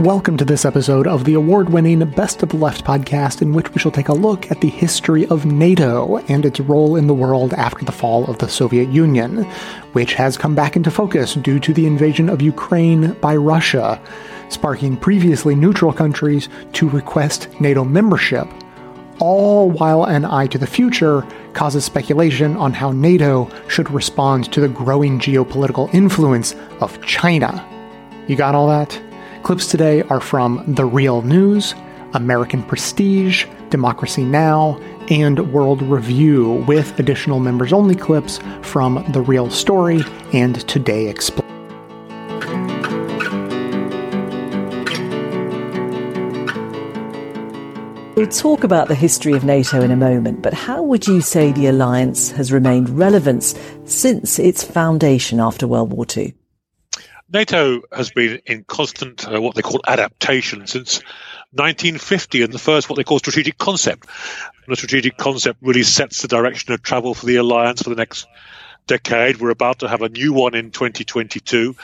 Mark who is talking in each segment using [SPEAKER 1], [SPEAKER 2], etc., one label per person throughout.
[SPEAKER 1] Welcome to this episode of the award winning Best of the Left podcast, in which we shall take a look at the history of NATO and its role in the world after the fall of the Soviet Union, which has come back into focus due to the invasion of Ukraine by Russia, sparking previously neutral countries to request NATO membership, all while an eye to the future causes speculation on how NATO should respond to the growing geopolitical influence of China. You got all that? Clips today are from The Real News, American Prestige, Democracy Now!, and World Review, with additional members only clips from The Real Story and Today Explained.
[SPEAKER 2] We'll talk about the history of NATO in a moment, but how would you say the alliance has remained relevant since its foundation after World War II?
[SPEAKER 3] NATO has been in constant uh, what they call adaptation since 1950 and the first what they call strategic concept. And the strategic concept really sets the direction of travel for the alliance for the next decade. We're about to have a new one in 2022.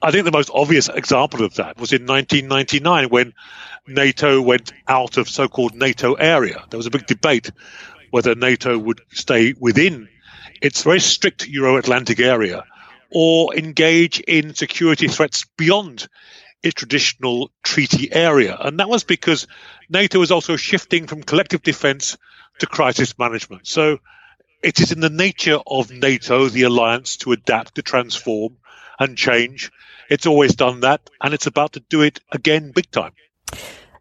[SPEAKER 3] I think the most obvious example of that was in 1999 when NATO went out of so-called NATO area. There was a big debate whether NATO would stay within its very strict Euro-Atlantic area or engage in security threats beyond its traditional treaty area. And that was because NATO was also shifting from collective defense to crisis management. So it is in the nature of NATO, the alliance, to adapt, to transform and change. It's always done that, and it's about to do it again big time.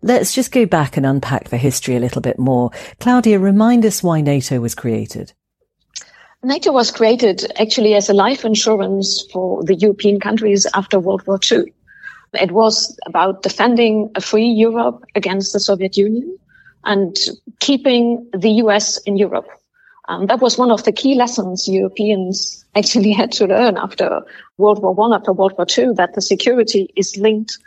[SPEAKER 2] Let's just go back and unpack the history a little bit more. Claudia, remind us why NATO was created.
[SPEAKER 4] NATO was created actually as a life insurance for the European countries after World War II. It was about defending a free Europe against the Soviet Union and keeping the US in Europe. Um, that was one of the key lessons Europeans actually had to learn after World War One, after World War Two, that the security is linked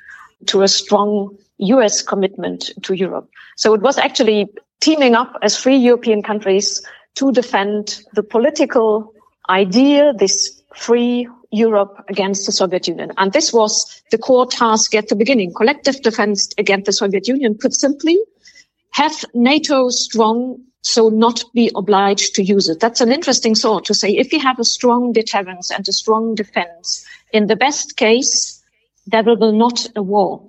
[SPEAKER 4] to a strong US commitment to Europe. So it was actually teaming up as free European countries to defend the political idea, this free Europe against the Soviet Union. And this was the core task at the beginning, collective defense against the Soviet Union. Put simply, have NATO strong so not be obliged to use it. That's an interesting thought to say if you have a strong deterrence and a strong defense, in the best case, there will be not a war.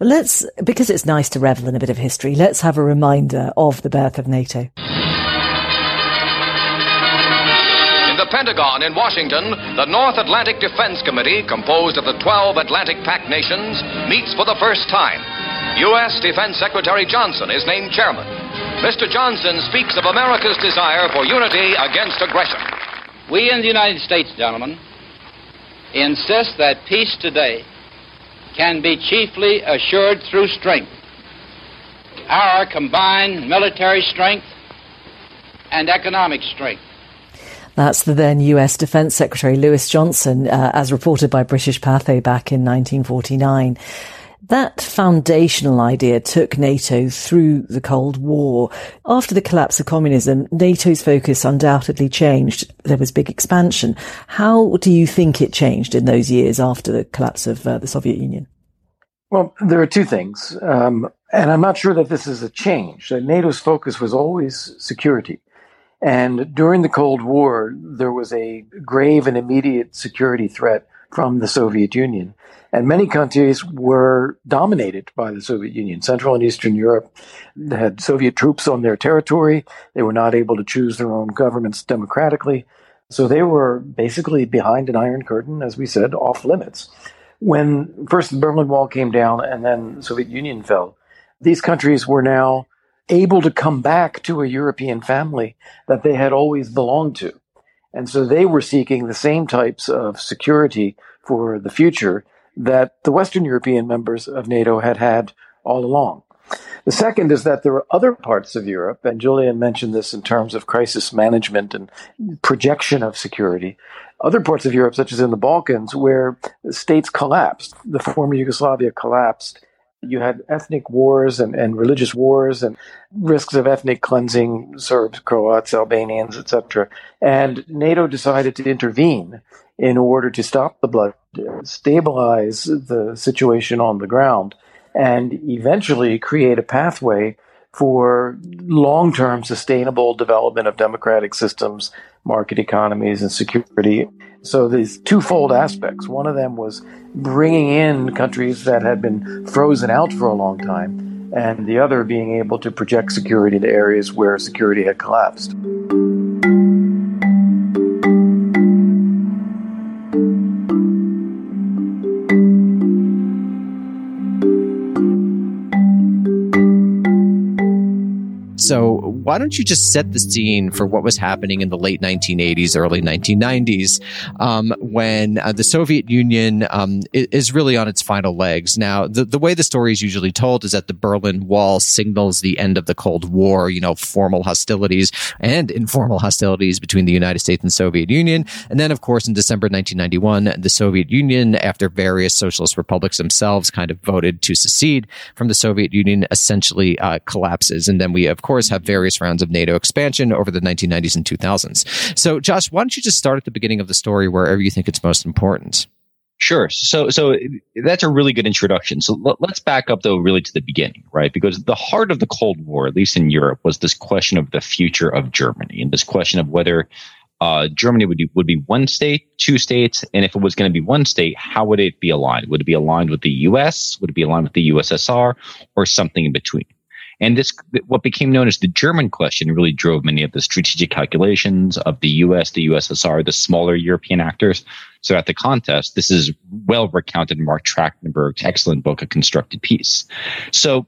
[SPEAKER 2] Let's, because it's nice to revel in a bit of history, let's have a reminder of the birth of NATO.
[SPEAKER 5] The Pentagon in Washington, the North Atlantic Defense Committee, composed of the 12 Atlantic Pact nations, meets for the first time. U.S. Defense Secretary Johnson is named chairman. Mr. Johnson speaks of America's desire for unity against aggression.
[SPEAKER 6] We in the United States, gentlemen, insist that peace today can be chiefly assured through strength. Our combined military strength and economic strength.
[SPEAKER 2] That's the then US Defense Secretary Louis Johnson, uh, as reported by British Pathé back in 1949. That foundational idea took NATO through the Cold War. After the collapse of communism, NATO's focus undoubtedly changed. There was big expansion. How do you think it changed in those years after the collapse of uh, the Soviet Union?
[SPEAKER 7] Well, there are two things. Um, and I'm not sure that this is a change. NATO's focus was always security. And during the Cold War, there was a grave and immediate security threat from the Soviet Union. And many countries were dominated by the Soviet Union. Central and Eastern Europe had Soviet troops on their territory. They were not able to choose their own governments democratically. So they were basically behind an iron curtain, as we said, off limits. When first the Berlin Wall came down and then the Soviet Union fell, these countries were now able to come back to a European family that they had always belonged to. And so they were seeking the same types of security for the future that the Western European members of NATO had had all along. The second is that there are other parts of Europe, and Julian mentioned this in terms of crisis management and projection of security. Other parts of Europe, such as in the Balkans, where states collapsed, the former Yugoslavia collapsed, you had ethnic wars and, and religious wars and risks of ethnic cleansing, Serbs, Croats, Albanians, etc. And NATO decided to intervene in order to stop the blood, stabilize the situation on the ground, and eventually create a pathway for long term sustainable development of democratic systems, market economies, and security. So these twofold aspects. One of them was bringing in countries that had been frozen out for a long time, and the other being able to project security to areas where security had collapsed.
[SPEAKER 8] So, why don't you just set the scene for what was happening in the late 1980s, early 1990s, um, when uh, the Soviet Union um, is really on its final legs? Now, the, the way the story is usually told is that the Berlin Wall signals the end of the Cold War, you know, formal hostilities and informal hostilities between the United States and Soviet Union. And then, of course, in December 1991, the Soviet Union, after various socialist republics themselves kind of voted to secede from the Soviet Union, essentially uh, collapses. And then we, of course, have various rounds of NATO expansion over the 1990s and 2000s. So, Josh, why don't you just start at the beginning of the story wherever you think it's most important?
[SPEAKER 9] Sure. So, so that's a really good introduction. So let, us back up though, really to the beginning, right? Because the heart of the Cold War, at least in Europe, was this question of the future of Germany and this question of whether uh, Germany would be, would be one state, two states, and if it was going to be one state, how would it be aligned? Would it be aligned with the U.S.? Would it be aligned with the USSR, or something in between? And this, what became known as the German question, really drove many of the strategic calculations of the US, the USSR, the smaller European actors. So at the contest, this is well recounted in Marc Trachtenberg's excellent book, A Constructed Peace. So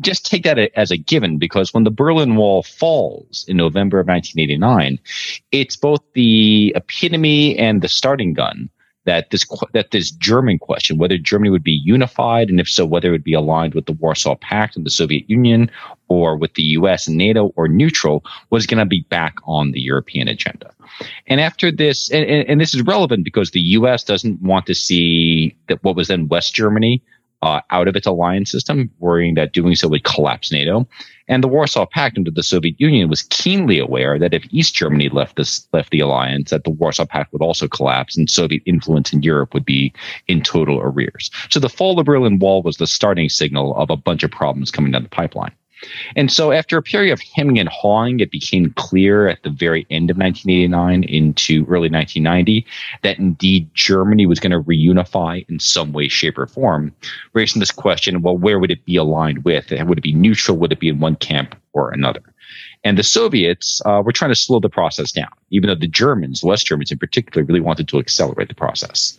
[SPEAKER 9] just take that as a given because when the Berlin Wall falls in November of 1989, it's both the epitome and the starting gun that this that this German question, whether Germany would be unified, and if so, whether it would be aligned with the Warsaw Pact and the Soviet Union, or with the U.S. and NATO, or neutral, was going to be back on the European agenda. And after this, and, and, and, this is relevant because the U.S. doesn't want to see that what was then West Germany uh, out of its alliance system, worrying that doing so would collapse NATO. And the Warsaw Pact under the Soviet Union was keenly aware that if East Germany left this left the alliance, that the Warsaw Pact would also collapse, and Soviet influence in Europe would be in total arrears. So the fall of the Berlin Wall was the starting signal of a bunch of problems coming down the pipeline. And so after a period of hemming and hawing, it became clear at the very end of 1989 into early 1990 that indeed Germany was going to reunify in some way, shape, or form, raising this question, well, where would it be aligned with? Would it be neutral? Would it be in one camp or another? And the Soviets uh, were trying to slow the process down, even though the Germans, West Germans in particular, really wanted to accelerate the process.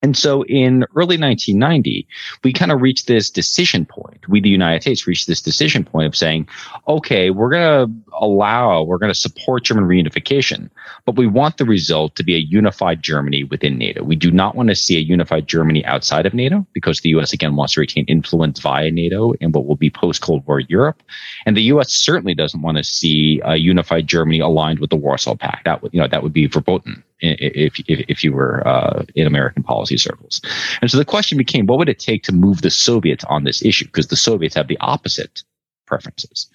[SPEAKER 9] And so in early 1990, we kind of reached this decision point. We, the United States, reached this decision point of saying, okay, we're going to allow, we're going to support German reunification, but we want the result to be a unified Germany within NATO. We do not want to see a unified Germany outside of NATO because the U.S. again wants to retain influence via NATO in what will be post Cold War Europe. And the U.S. certainly doesn't want to see a unified Germany aligned with the Warsaw Pact. That would, you know, that would be verboten if, if, if you were uh, in American policy circles. And so the question became, what would it take to move the Soviets on this issue? Because the Soviets have the opposite preferences.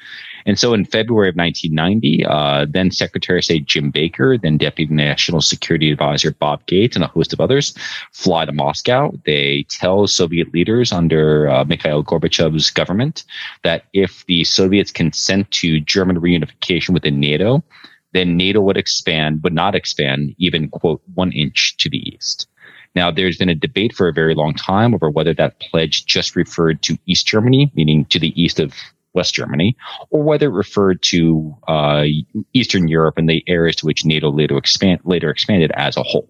[SPEAKER 9] And so in February of 1990, uh, then Secretary of State Jim Baker, then Deputy National Security Advisor Bob Gates, and a host of others fly to Moscow. They tell Soviet leaders under uh, Mikhail Gorbachev's government that if the Soviets consent to German reunification within NATO, then NATO would expand, would not expand even, quote, one inch to the east. Now, there's been a debate for a very long time over whether that pledge just referred to East Germany, meaning to the east of West Germany, or whether it referred to uh, Eastern Europe and the areas to which NATO later, expand, later expanded as a whole.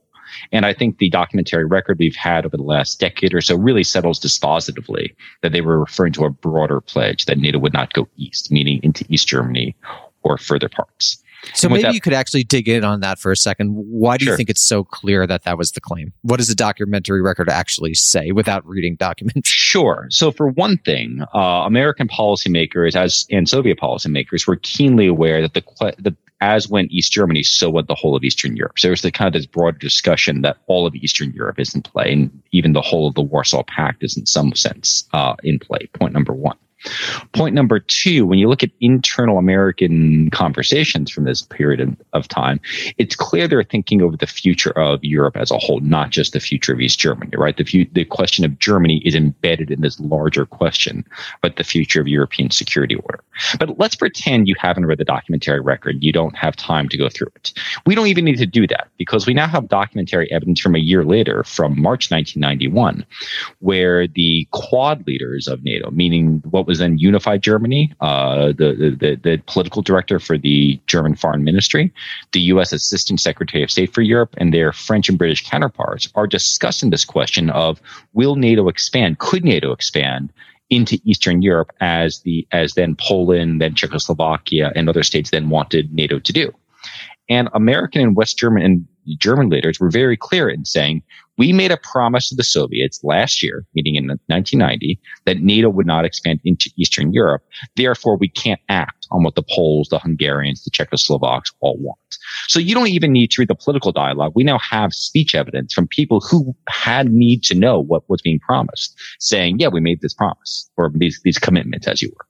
[SPEAKER 9] And I think the documentary record we've had over the last decade or so really settles dispositively that they were referring to a broader pledge that NATO would not go east, meaning into East Germany or further parts.
[SPEAKER 8] So maybe that, you could actually dig in on that for a second. Why do sure. you think it's so clear that that was the claim? What does the documentary record actually say without reading documents?
[SPEAKER 9] Sure. So for one thing, uh, American policymakers as and Soviet policymakers were keenly aware that the, the as went East Germany, so went the whole of Eastern Europe. So there's the kind of this broader discussion that all of Eastern Europe is in play, and even the whole of the Warsaw Pact is in some sense uh, in play. Point number one. Point number two, when you look at internal American conversations from this period of, time, it's clear they're thinking over the future of Europe as a whole, not just the future of East Germany, right? The, the question of Germany is embedded in this larger question, but the future of European security order. But let's pretend you haven't read the documentary record. You don't have time to go through it. We don't even need to do that because we now have documentary evidence from a year later, from March 1991, where the Quad leaders of NATO, meaning what was then unified Germany, uh, the, the, the political director for the German Foreign Ministry, the U.S. Assistant Secretary of State for Europe, and their French and British counterparts are discussing this question of will NATO expand? Could NATO expand? into Eastern Europe as the as then Poland, then Czechoslovakia, and other states then wanted NATO to do. And American and West German and German leaders were very clear in saying we made a promise to the Soviets last year, meeting in 1990, that NATO would not expand into Eastern Europe. Therefore, we can't act on what the Poles, the Hungarians, the Czechoslovaks all want. So you don't even need to read the political dialogue. We now have speech evidence from people who had need to know what was being promised, saying, yeah, we made this promise or these, these commitments, as you were.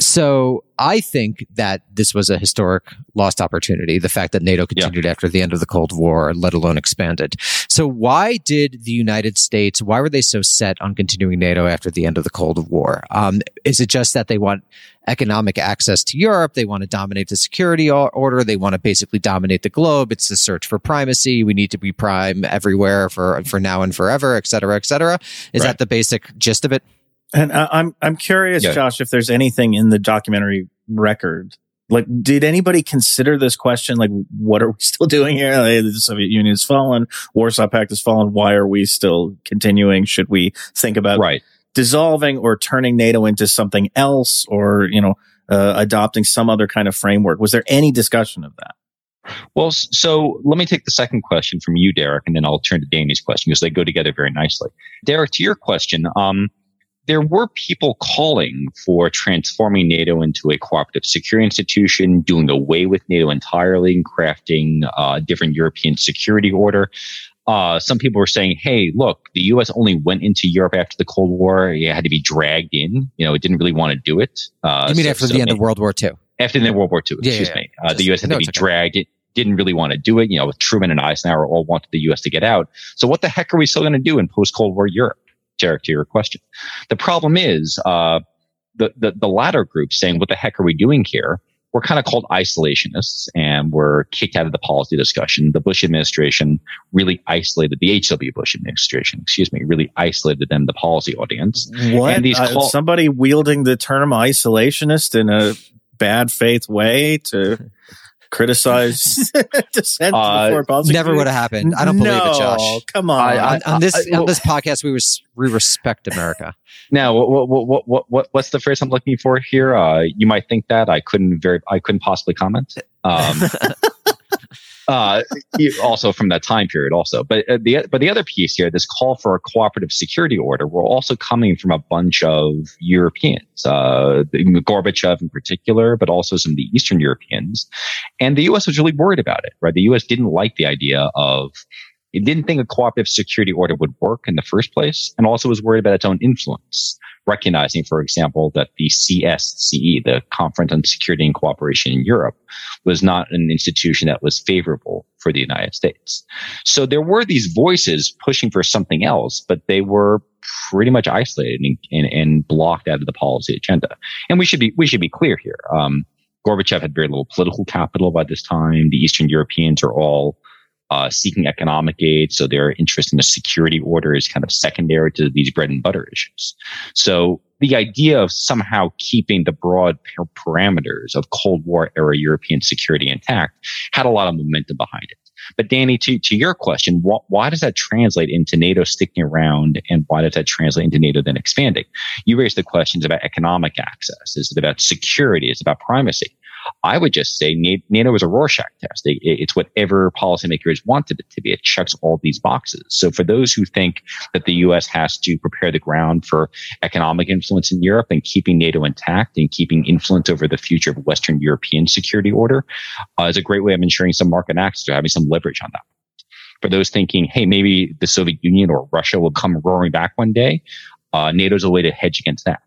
[SPEAKER 8] So I think that this was a historic lost opportunity. The fact that NATO continued yeah. after the end of the Cold War, let alone expanded. So why did the United States? Why were they so set on continuing NATO after the end of the Cold War? Um, is it just that they want economic access to Europe? They want to dominate the security order. They want to basically dominate the globe. It's the search for primacy. We need to be prime everywhere for for now and forever, et cetera, et cetera. Is right. that the basic gist of it?
[SPEAKER 10] And uh, I'm I'm curious, yeah. Josh, if there's anything in the documentary record. Like, did anybody consider this question? Like, what are we still doing here? Like, the Soviet Union has fallen, Warsaw Pact has fallen. Why are we still continuing? Should we think about
[SPEAKER 9] right.
[SPEAKER 10] dissolving or turning NATO into something else, or you know, uh, adopting some other kind of framework? Was there any discussion of that?
[SPEAKER 9] Well, so let me take the second question from you, Derek, and then I'll turn to Danny's question because they go together very nicely. Derek, to your question, um, there were people calling for transforming NATO into a cooperative security institution, doing away with NATO entirely, and crafting a uh, different European security order. Uh, some people were saying, "Hey, look, the U.S. only went into Europe after the Cold War. It had to be dragged in. You know, it didn't really want to do it."
[SPEAKER 8] Uh, you mean so, after so the end of World War II?
[SPEAKER 9] After the end of World War II, yeah, excuse yeah, yeah. me. Uh, the U.S. had no, to be okay. dragged. It didn't really want to do it. You know, Truman and Eisenhower all wanted the U.S. to get out. So what the heck are we still going to do in post-Cold War Europe? Derek, to your question. The problem is uh, the, the, the latter group saying, "What the heck are we doing here?" We're kind of called isolationists, and we're kicked out of the policy discussion. The Bush administration really isolated the H.W. Bush administration, excuse me, really isolated them, the policy audience.
[SPEAKER 10] What? And these uh, somebody wielding the term isolationist in a bad faith way to criticize dissent uh, before policy.
[SPEAKER 8] Never would have happened. I don't believe no, it, Josh.
[SPEAKER 10] Come on. I,
[SPEAKER 8] I, on, this I, well, on this podcast, we res- we respect America.
[SPEAKER 9] Now, what, what what what what's the phrase I'm looking for here? Uh, you might think that I couldn't very I couldn't possibly comment. Um, uh, also from that time period also. But uh, the but the other piece here, this call for a cooperative security order, were also coming from a bunch of Europeans, uh, Gorbachev in particular, but also some of the Eastern Europeans, and the U.S. was really worried about it. Right, the U.S. didn't like the idea of it didn't think a cooperative security order would work in the first place, and also was worried about its own influence recognizing, for example, that the CSCE, the Conference on Security and Cooperation in Europe, was not an institution that was favorable for the United States. So there were these voices pushing for something else, but they were pretty much isolated and, and, and blocked out of the policy agenda. And we should be we should be clear here. Um, Gorbachev had very little political capital by this time. The Eastern Europeans are all uh, seeking economic aid. So their interest in the security order is kind of secondary to these bread and butter issues. So the idea of somehow keeping the broad parameters of Cold War era European security intact had a lot of momentum behind it. But Danny, to, to your question, wh- why does that translate into NATO sticking around and why does that translate into NATO then expanding? You raised the questions about economic access. Is it about security? Is it about primacy? I would just say NATO is a Rorschach test. It's whatever policymakers wanted it to be. It checks all these boxes. So for those who think that the U.S. has to prepare the ground for economic influence in Europe and keeping NATO intact and keeping influence over the future of Western European security order uh, is a great way of ensuring some market access or having some leverage on that. For those thinking, hey, maybe the Soviet Union or Russia will come roaring back one day, uh, NATO's a way to hedge against that.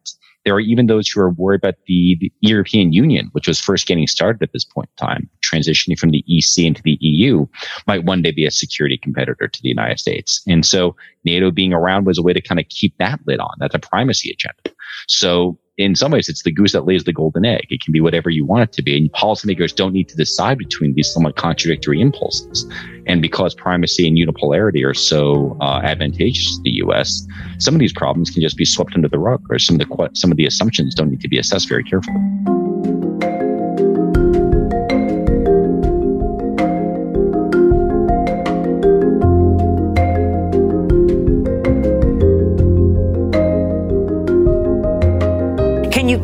[SPEAKER 9] There are even those who are worried about the, the, European Union, which was first getting started at this point in time, transitioning from the EC into the EU, might one day be a security competitor to the United States. And so NATO being around was a way to kind of keep that lid on. That's a primacy agenda. So in some ways, it's the goose that lays the golden egg. It can be whatever you want it to be. And policymakers don't need to decide between these somewhat contradictory impulses. And because primacy and unipolarity are so uh, advantageous to the U.S., some of these problems can just be swept under the rug, or some of the some of the assumptions don't need to be assessed very carefully.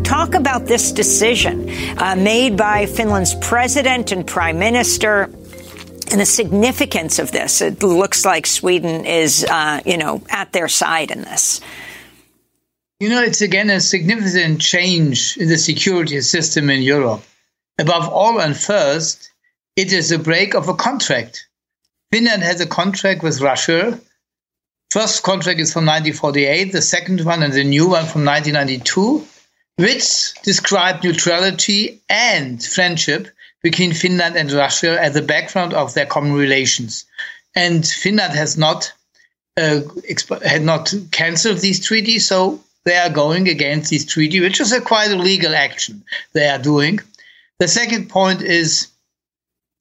[SPEAKER 11] Talk about this decision uh, made by Finland's president and prime minister and the significance of this. It looks like Sweden is, uh, you know, at their side in this.
[SPEAKER 12] You know, it's again a significant change in the security system in Europe. Above all and first, it is a break of a contract. Finland has a contract with Russia. First contract is from 1948, the second one and the new one from 1992 which describe neutrality and friendship between Finland and Russia as the background of their common relations. And Finland has not uh, exp- had not cancelled these treaties, so they are going against this treaty, which is a quite a legal action they are doing. The second point is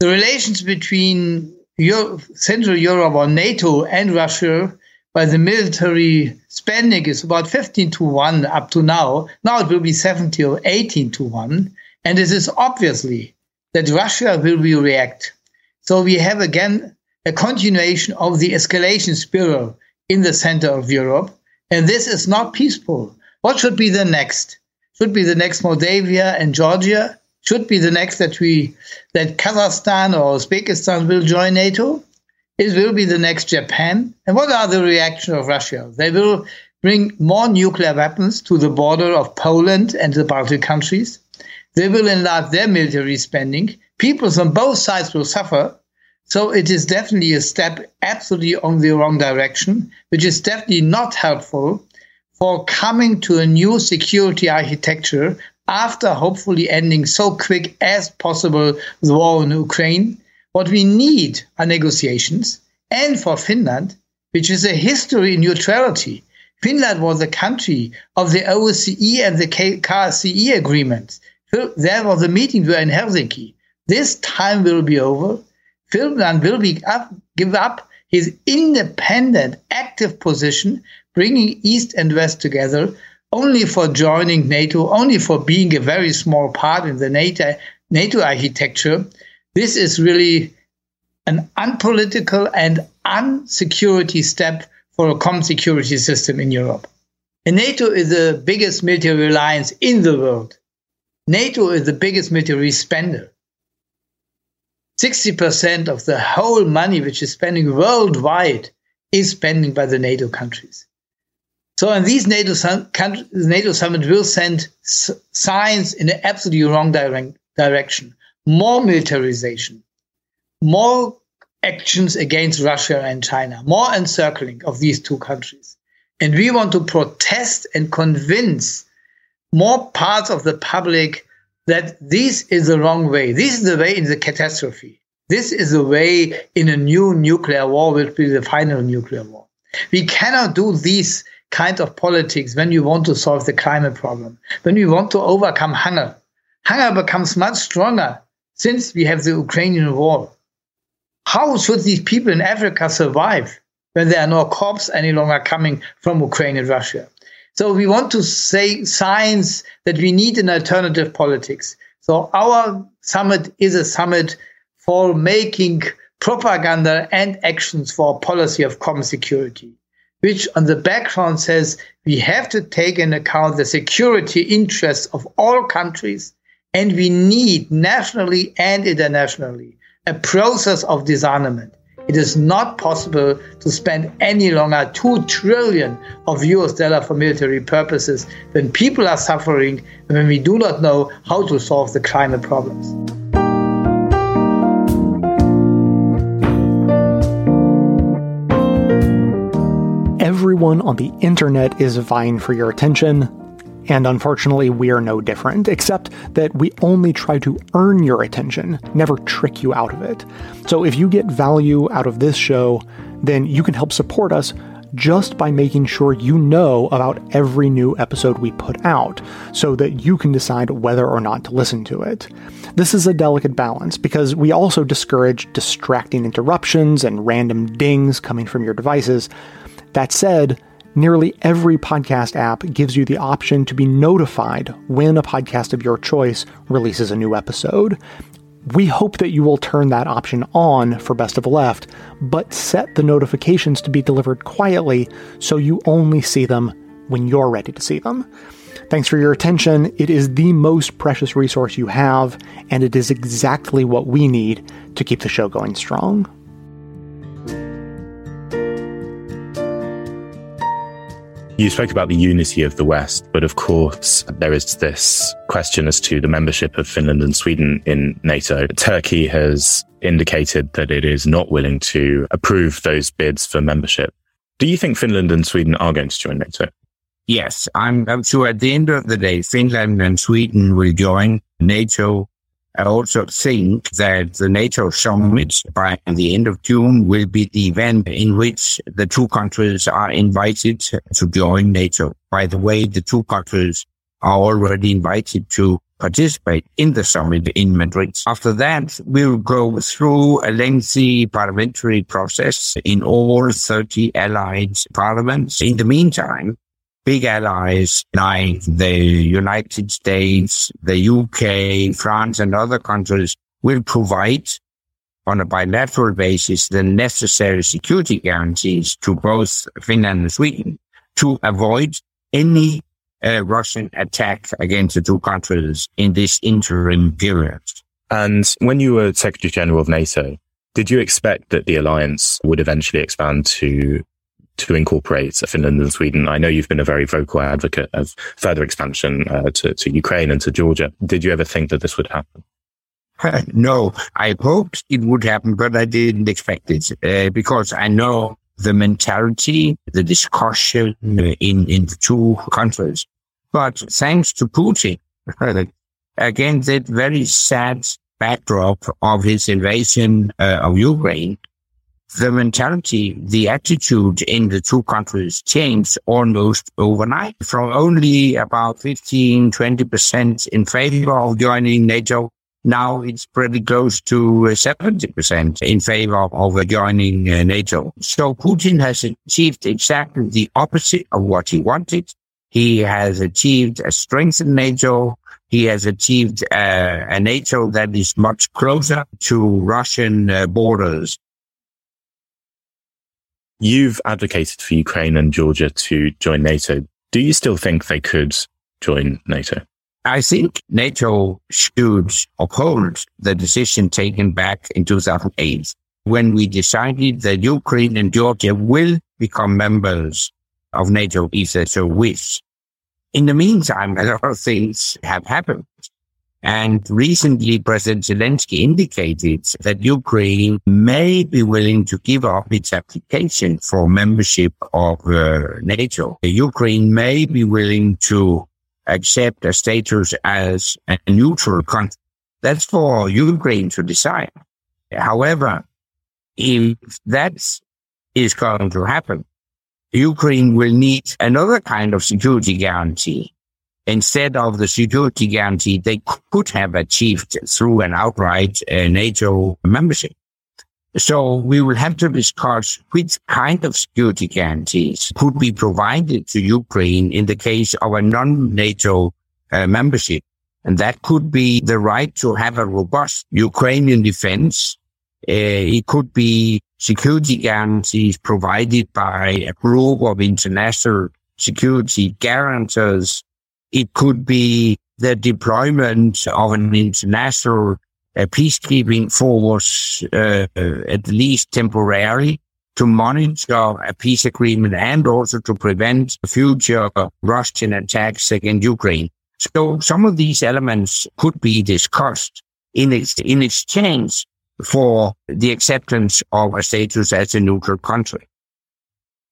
[SPEAKER 12] the relations between Euro- Central Europe or NATO and Russia by the military spending is about 15 to 1 up to now. Now it will be 70 or 18 to 1. And it is obviously that Russia will react. So we have again a continuation of the escalation spiral in the center of Europe. And this is not peaceful. What should be the next? Should be the next Moldavia and Georgia? Should be the next that we that Kazakhstan or Uzbekistan will join NATO? It will be the next Japan. And what are the reactions of Russia? They will bring more nuclear weapons to the border of Poland and the Baltic countries. They will enlarge their military spending. Peoples on both sides will suffer. So it is definitely a step absolutely on the wrong direction, which is definitely not helpful for coming to a new security architecture after hopefully ending so quick as possible the war in Ukraine what we need are negotiations. And for Finland, which is a history neutrality, Finland was a country of the OSCE and the KSCE agreements. There was a meeting there in Helsinki. This time will be over. Finland will up, give up his independent, active position, bringing East and West together, only for joining NATO, only for being a very small part in the NATO, NATO architecture, this is really an unpolitical and unsecurity step for a common security system in Europe. And NATO is the biggest military alliance in the world. NATO is the biggest military spender. 60% of the whole money which is spending worldwide is spending by the NATO countries. So, and these NATO, NATO summit will send signs in the absolutely wrong direction more militarization, more actions against Russia and China, more encircling of these two countries. And we want to protest and convince more parts of the public that this is the wrong way. This is the way in the catastrophe. This is the way in a new nuclear war, will be the final nuclear war. We cannot do these kind of politics when we want to solve the climate problem, when we want to overcome hunger. Hunger becomes much stronger since we have the Ukrainian war. How should these people in Africa survive when there are no cops any longer coming from Ukraine and Russia? So we want to say signs that we need an alternative politics. So our summit is a summit for making propaganda and actions for a policy of common security, which on the background says we have to take into account the security interests of all countries and we need nationally and internationally a process of disarmament. It is not possible to spend any longer 2 trillion of US dollar for military purposes when people are suffering and when we do not know how to solve the climate problems.
[SPEAKER 1] Everyone on the internet is vying for your attention And unfortunately, we are no different, except that we only try to earn your attention, never trick you out of it. So if you get value out of this show, then you can help support us just by making sure you know about every new episode we put out so that you can decide whether or not to listen to it. This is a delicate balance because we also discourage distracting interruptions and random dings coming from your devices. That said, nearly every podcast app gives you the option to be notified when a podcast of your choice releases a new episode. We hope that you will turn that option on for Best of Left, but set the notifications to be delivered quietly so you only see them when you're ready to see them. Thanks for your attention. It is the most precious resource you have, and it is exactly what we need to keep the show going strong.
[SPEAKER 13] You spoke about the unity of the West, but of course, there is this question as to the membership of Finland and Sweden in NATO. Turkey has indicated that it is not willing to approve those bids for membership. Do you think Finland and Sweden are going to join NATO?
[SPEAKER 14] Yes, I'm, I'm sure at the end of the day, Finland and Sweden will join NATO I also think that the NATO summit by the end of June will be the event in which the two countries are invited to join NATO. By the way, the two countries are already invited to participate in the summit in Madrid. After that, we'll go through a lengthy parliamentary process in all 30 allied parliaments. In the meantime, big allies like the United States, the UK, France, and other countries will provide on a bilateral basis the necessary security guarantees to both Finland and Sweden to avoid any uh, Russian attack against the two countries in this interim period.
[SPEAKER 13] And when you were Secretary General of NATO, did you expect that the alliance would eventually expand to to incorporate Finland and Sweden. I know you've been a very vocal advocate of further expansion uh, to, to Ukraine and to Georgia. Did you ever think that this would happen?
[SPEAKER 14] No, I hoped it would happen, but I didn't expect it uh, because I know the mentality, the discussion in, in the two countries. But thanks to Putin, again, that very sad backdrop of his invasion uh, of Ukraine, the mentality, the attitude in the two countries changed almost overnight from only about 15, 20% in favor of joining NATO. Now it's pretty close to 70% in favor of joining uh, NATO. So Putin has achieved exactly the opposite of what he wanted. He has achieved a strengthened NATO. He has achieved uh, a NATO that is much closer to Russian uh, borders.
[SPEAKER 13] You've advocated for Ukraine and Georgia to join NATO. Do you still think they could join NATO?
[SPEAKER 14] I think NATO should uphold the decision taken back in 2008 when we decided that Ukraine and Georgia will become members of NATO if they so wish. In the meantime, a lot of things have happened. And recently, President Zelensky indicated that Ukraine may be willing to give up its application for membership of uh, NATO. Ukraine may be willing to accept a status as a neutral country. That's for Ukraine to decide. However, if that is going to happen, Ukraine will need another kind of security guarantee instead of the security guarantee they could have achieved through an outright uh, NATO membership. So we will have to discuss which kind of security guarantees could be provided to Ukraine in the case of a non-NATO uh, membership. And that could be the right to have a robust Ukrainian defense. Uh, it could be security guarantees provided by a group of international security guarantors it could be the deployment of an international uh, peacekeeping force, uh, uh, at least temporarily, to monitor a peace agreement and also to prevent future Russian attacks against Ukraine. So some of these elements could be discussed in, ex- in exchange for the acceptance of a status as a neutral country.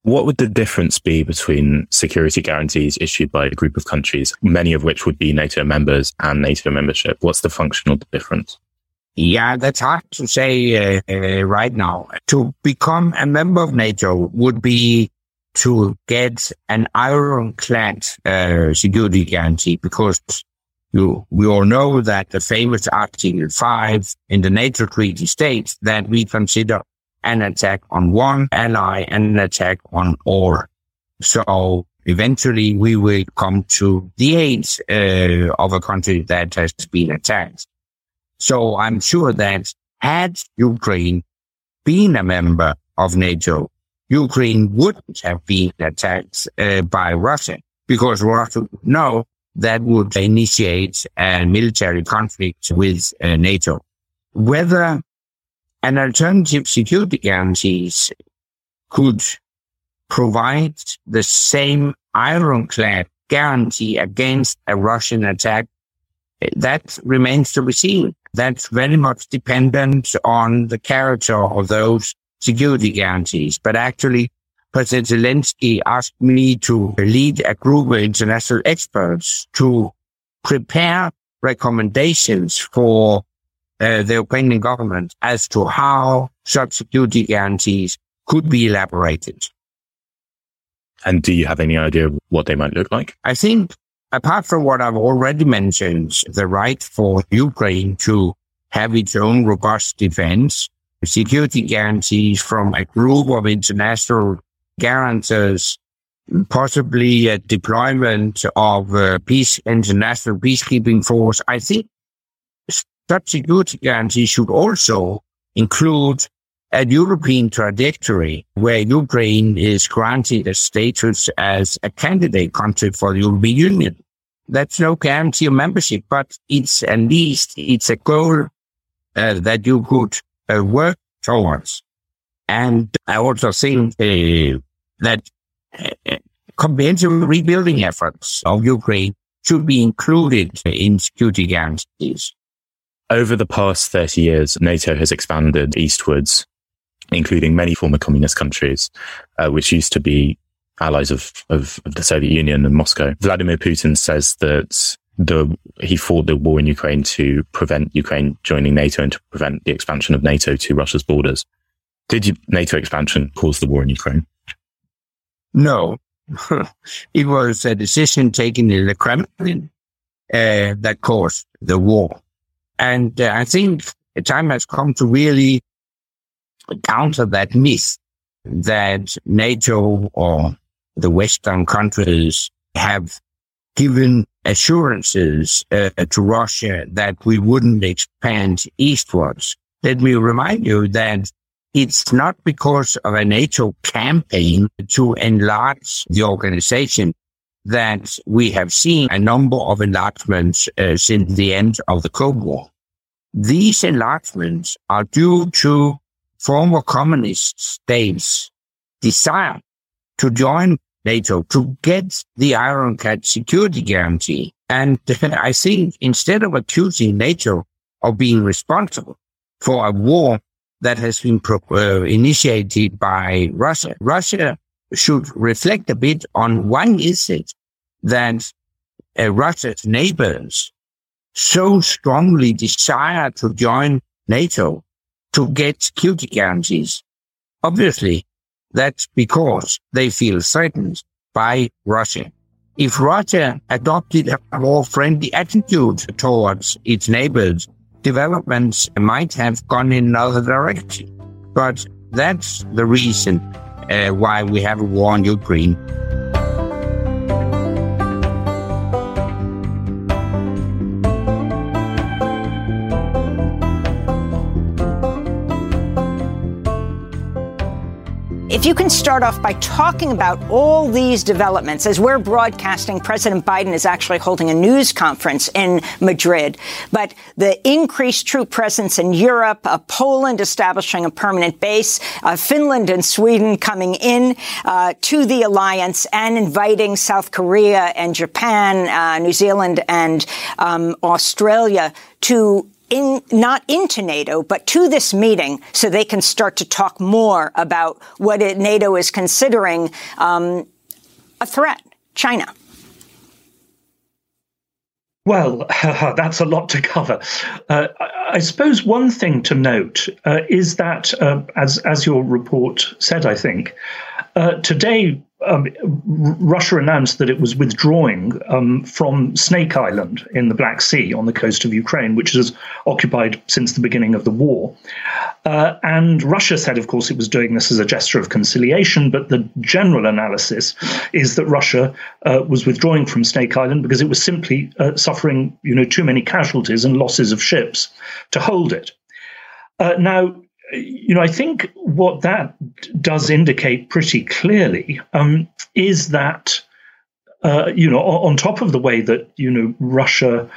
[SPEAKER 13] What would the difference be between security guarantees issued by a group of countries, many of which would be NATO members, and NATO membership? What's the functional difference?
[SPEAKER 14] Yeah, that's hard to say uh, uh, right now. To become a member of NATO would be to get an ironclad uh, security guarantee because you, we all know that the famous Article 5 in the NATO treaty states that we consider an attack on one ally and an attack on all. So eventually we will come to the aid uh, of a country that has been attacked. So I'm sure that had Ukraine been a member of NATO, Ukraine wouldn't have been attacked uh, by Russia because Russia know that would initiate a military conflict with uh, NATO. Whether an alternative security guarantees could provide the same ironclad guarantee against a Russian attack, that remains to be seen. That's very much dependent on the character of those security guarantees. But actually, President Zelensky asked me to lead a group of international experts to prepare recommendations for uh, the Ukrainian government as to how such security guarantees could be elaborated.
[SPEAKER 13] And do you have any idea what they might look like?
[SPEAKER 14] I think, apart from what I've already mentioned, the right for Ukraine to have its own robust defense, security guarantees from a group of international guarantors, possibly a deployment of uh, peace, international peacekeeping force. I think such security guarantee should also include a European trajectory where Ukraine is granted a status as a candidate country for the European Union. That's no guarantee of membership, but it's at least it's a goal uh, that you could uh, work towards. And I also think uh, that uh, comprehensive rebuilding efforts of Ukraine should be included in security guarantees.
[SPEAKER 13] Over the past 30 years, NATO has expanded eastwards, including many former communist countries, uh, which used to be allies of, of, of, the Soviet Union and Moscow. Vladimir Putin says that the, he fought the war in Ukraine to prevent Ukraine joining NATO and to prevent the expansion of NATO to Russia's borders. Did NATO expansion cause the war in Ukraine?
[SPEAKER 14] No, it was a decision taken in the Kremlin uh, that caused the war. And uh, I think the time has come to really counter that myth that NATO or the Western countries have given assurances uh, to Russia that we wouldn't expand eastwards. Let me remind you that it's not because of a NATO campaign to enlarge the organization that we have seen a number of enlargements uh, since the end of the Cold War. These enlargements are due to former communist states' desire to join NATO to get the ironclad security guarantee. And I think instead of accusing NATO of being responsible for a war that has been pro- uh, initiated by Russia, Russia should reflect a bit on why is it that uh, Russia's neighbors so strongly desire to join NATO to get security guarantees. Obviously, that's because they feel threatened by Russia. If Russia adopted a more friendly attitude towards its neighbors, developments might have gone in another direction. But that's the reason uh, why we have in Ukraine.
[SPEAKER 11] If you can start off by talking about all these developments, as we're broadcasting, President Biden is actually holding a news conference in Madrid. But the increased troop presence in Europe, uh, Poland establishing a permanent base, uh, Finland and Sweden coming in uh, to the alliance and inviting South Korea and Japan, uh, New Zealand and um, Australia to in not into NATO, but to this meeting so they can start to talk more about what it, NATO is considering um, a threat, China?
[SPEAKER 15] Well, that's a lot to cover. Uh, I suppose one thing to note uh, is that, uh, as as your report said, I think uh, today um, Russia announced that it was withdrawing um, from Snake Island in the Black Sea on the coast of Ukraine, which is occupied since the beginning of the war. Uh, and Russia said, of course, it was doing this as a gesture of conciliation, but the general analysis is that Russia uh, was withdrawing from Snake Island because it was simply uh, suffering, you know, too many casualties and losses of ships to hold it. Uh, now, you know, I think what that does indicate pretty clearly um, is that, uh, you know, on top of the way that, you know, Russia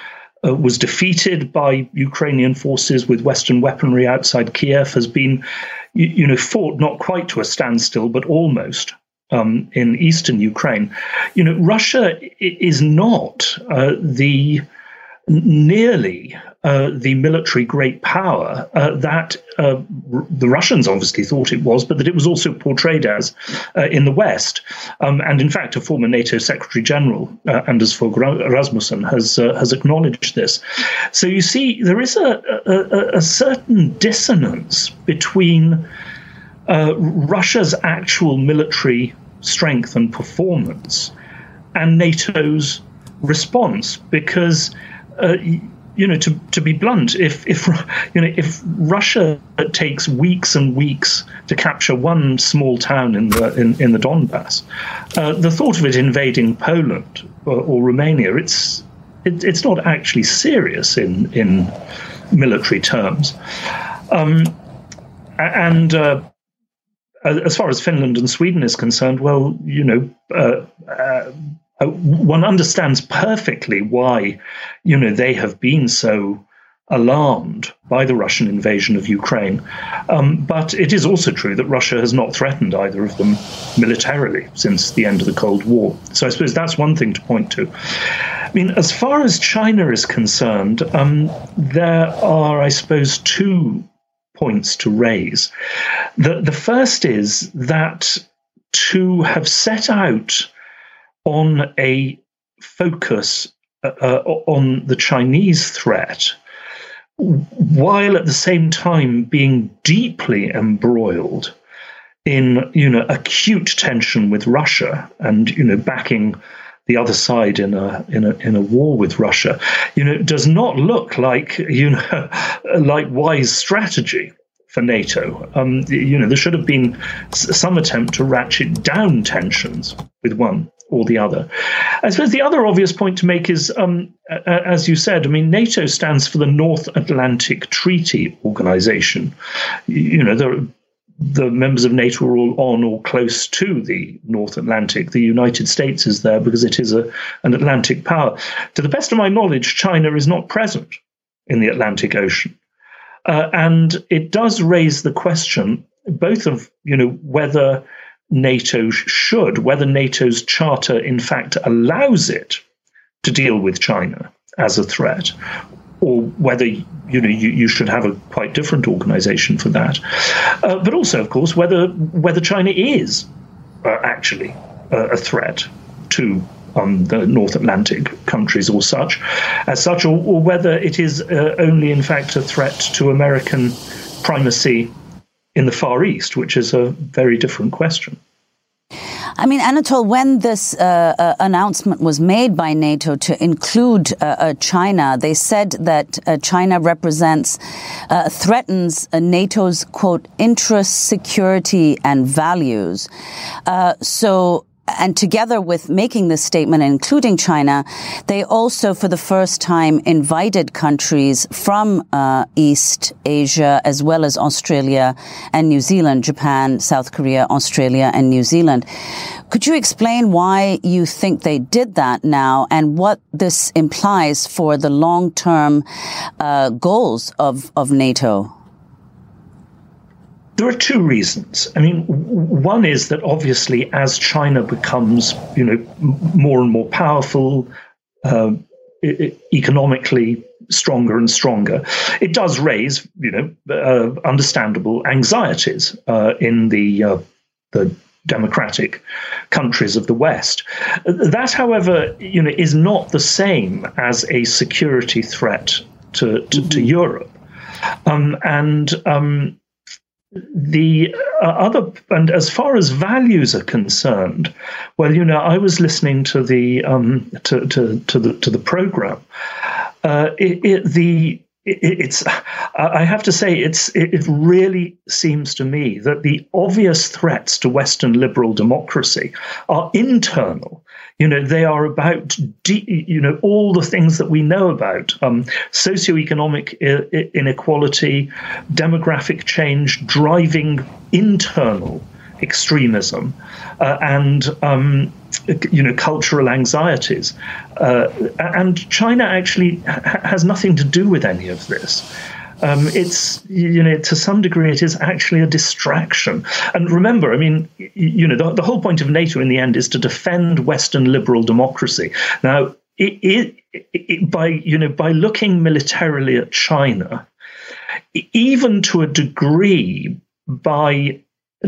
[SPEAKER 15] uh, was defeated by Ukrainian forces with Western weaponry outside Kiev, has been, you, you know, fought not quite to a standstill, but almost. Um, in eastern Ukraine, you know, Russia is not uh, the nearly uh, the military great power uh, that uh, r- the Russians obviously thought it was, but that it was also portrayed as uh, in the West. Um, and in fact, a former NATO Secretary General, uh, Anders Fogh Rasmussen, has uh, has acknowledged this. So you see, there is a, a, a certain dissonance between Russia's actual military strength and performance and NATO's response, because uh, you know, to, to be blunt, if if you know if Russia takes weeks and weeks to capture one small town in the in, in the Donbass, uh, the thought of it invading Poland or, or Romania, it's it, it's not actually serious in in military terms, um, and. Uh, as far as Finland and Sweden is concerned, well, you know, uh, uh one understands perfectly why, you know, they have been so alarmed by the Russian invasion of Ukraine. Um, but it is also true that Russia has not threatened either of them militarily since the end of the Cold War. So I suppose that's one thing to point to. I mean, as far as China is concerned, um, there are, I suppose, two points to raise. The, the first is that to have set out on a focus uh, uh, on the Chinese threat, while at the same time being deeply embroiled in you know acute tension with Russia and you know backing the other side in a in a in a war with Russia, you know, does not look like you know like wise strategy for NATO. Um, you know, there should have been some attempt to ratchet down tensions with one or the other. I suppose the other obvious point to make is, um, as you said, I mean, NATO stands for the North Atlantic Treaty Organization. You know, the, the members of NATO are all on or close to the North Atlantic. The United States is there because it is a, an Atlantic power. To the best of my knowledge, China is not present in the Atlantic Ocean. Uh, and it does raise the question both of you know whether NATO should, whether NATO's charter in fact allows it to deal with China as a threat, or whether you know you, you should have a quite different organization for that. Uh, but also, of course, whether whether China is uh, actually uh, a threat to um, the North Atlantic countries or such, as such, or, or whether it is uh, only in fact a threat to American primacy in the Far East, which is a very different question.
[SPEAKER 16] I mean, Anatol, when this uh, uh, announcement was made by NATO to include uh, uh China, they said that uh, China represents, uh, threatens NATO's, quote, interests, security, and values. so and together with making this statement, including China, they also, for the first time, invited countries from uh, East Asia, as well as Australia and New Zealand, Japan, South Korea, Australia, and New Zealand. Could you explain why you think they did that now, and what this implies for the long-term uh, goals of of NATO?
[SPEAKER 15] There are two reasons. I mean, one is that obviously, as China becomes, you know, more and more powerful, uh, economically, stronger and stronger. It does raise, you know, uh, understandable anxieties uh, in the uh, the democratic countries of the West. That, however, you know, is not the same as a security threat to to, mm-hmm. to Europe. Um, and um, the uh, other and as far as values are concerned well you know i was listening to the um to to, to the to the program. Uh it, it, the it's i have to say it's it really seems to me that the obvious threats to western liberal democracy are internal. You know, they are about, de- you know, all the things that we know about um, socioeconomic I- inequality, demographic change, driving internal extremism, uh, and um, you know cultural anxieties. Uh, and China actually ha- has nothing to do with any of this um, it's you know to some degree it is actually a distraction. And remember, I mean, you know, the, the whole point of NATO in the end is to defend Western liberal democracy. Now, it, it, it, by you know by looking militarily at China, even to a degree, by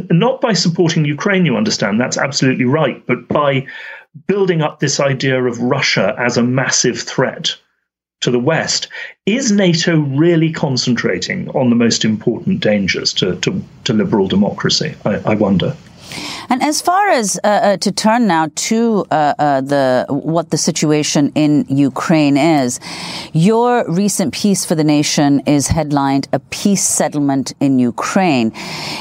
[SPEAKER 15] not by supporting Ukraine, you understand that's absolutely right, but by building up this idea of Russia as a massive threat to the West, is NATO really concentrating on the most important dangers to, to, to liberal democracy? I, I wonder.
[SPEAKER 16] And as far as uh, uh, to turn now to uh, uh, the what the situation in Ukraine is, your recent piece for the nation is headlined "A Peace Settlement in Ukraine."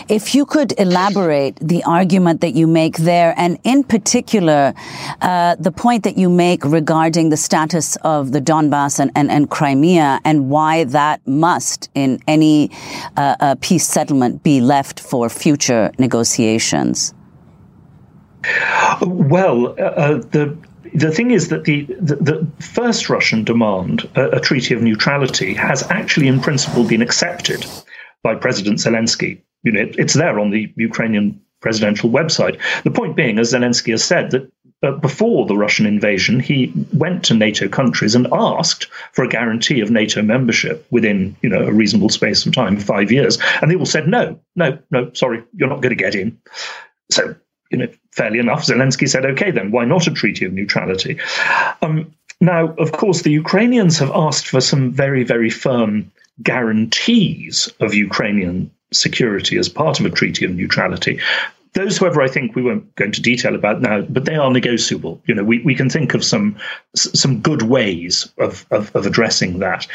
[SPEAKER 16] If you could elaborate the argument that you make there, and in particular, uh, the point that you make regarding the status of the Donbass and, and, and Crimea, and why that must, in any uh, peace settlement, be left for future negotiations.
[SPEAKER 15] Well, uh, uh, the the thing is that the, the, the first Russian demand, a, a, treaty of neutrality, has actually, in principle, been accepted by President Zelensky. You know, it, it's there on the Ukrainian presidential website. The point being, as Zelensky has said, that uh, before the Russian invasion, he went to NATO countries and asked for a guarantee of NATO membership within, you know, a reasonable space of time, five years, and they all said no, no, no, sorry, you're not going to get in. So you know, fairly enough, Zelensky said, okay, then why not a treaty of neutrality? Um, now, of course, the Ukrainians have asked for some very, very firm guarantees of Ukrainian security as part of a treaty of neutrality. Those, however, I think we won't go into detail about now, but they are negotiable. You know, we, we can think of some some good ways of, of, of addressing that.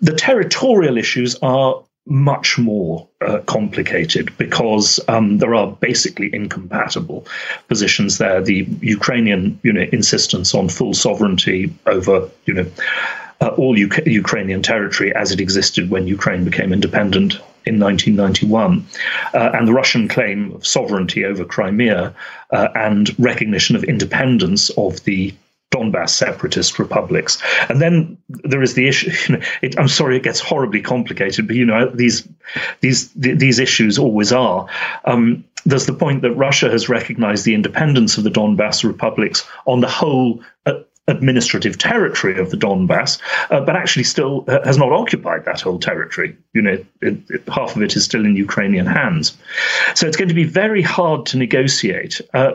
[SPEAKER 15] The territorial issues are much more uh, complicated because um, there are basically incompatible positions there. The Ukrainian you know, insistence on full sovereignty over you know uh, all U- Ukrainian territory as it existed when Ukraine became independent in 1991, uh, and the Russian claim of sovereignty over Crimea uh, and recognition of independence of the Donbass separatist republics. And then there is the issue. It, I'm sorry, it gets horribly complicated, but you know these these these issues always are. Um, there's the point that Russia has recognized the independence of the Donbass republics on the whole. Uh, administrative territory of the Donbass, uh, but actually still uh, has not occupied that whole territory. You know, it, it, half of it is still in Ukrainian hands. So it's going to be very hard to negotiate. Uh,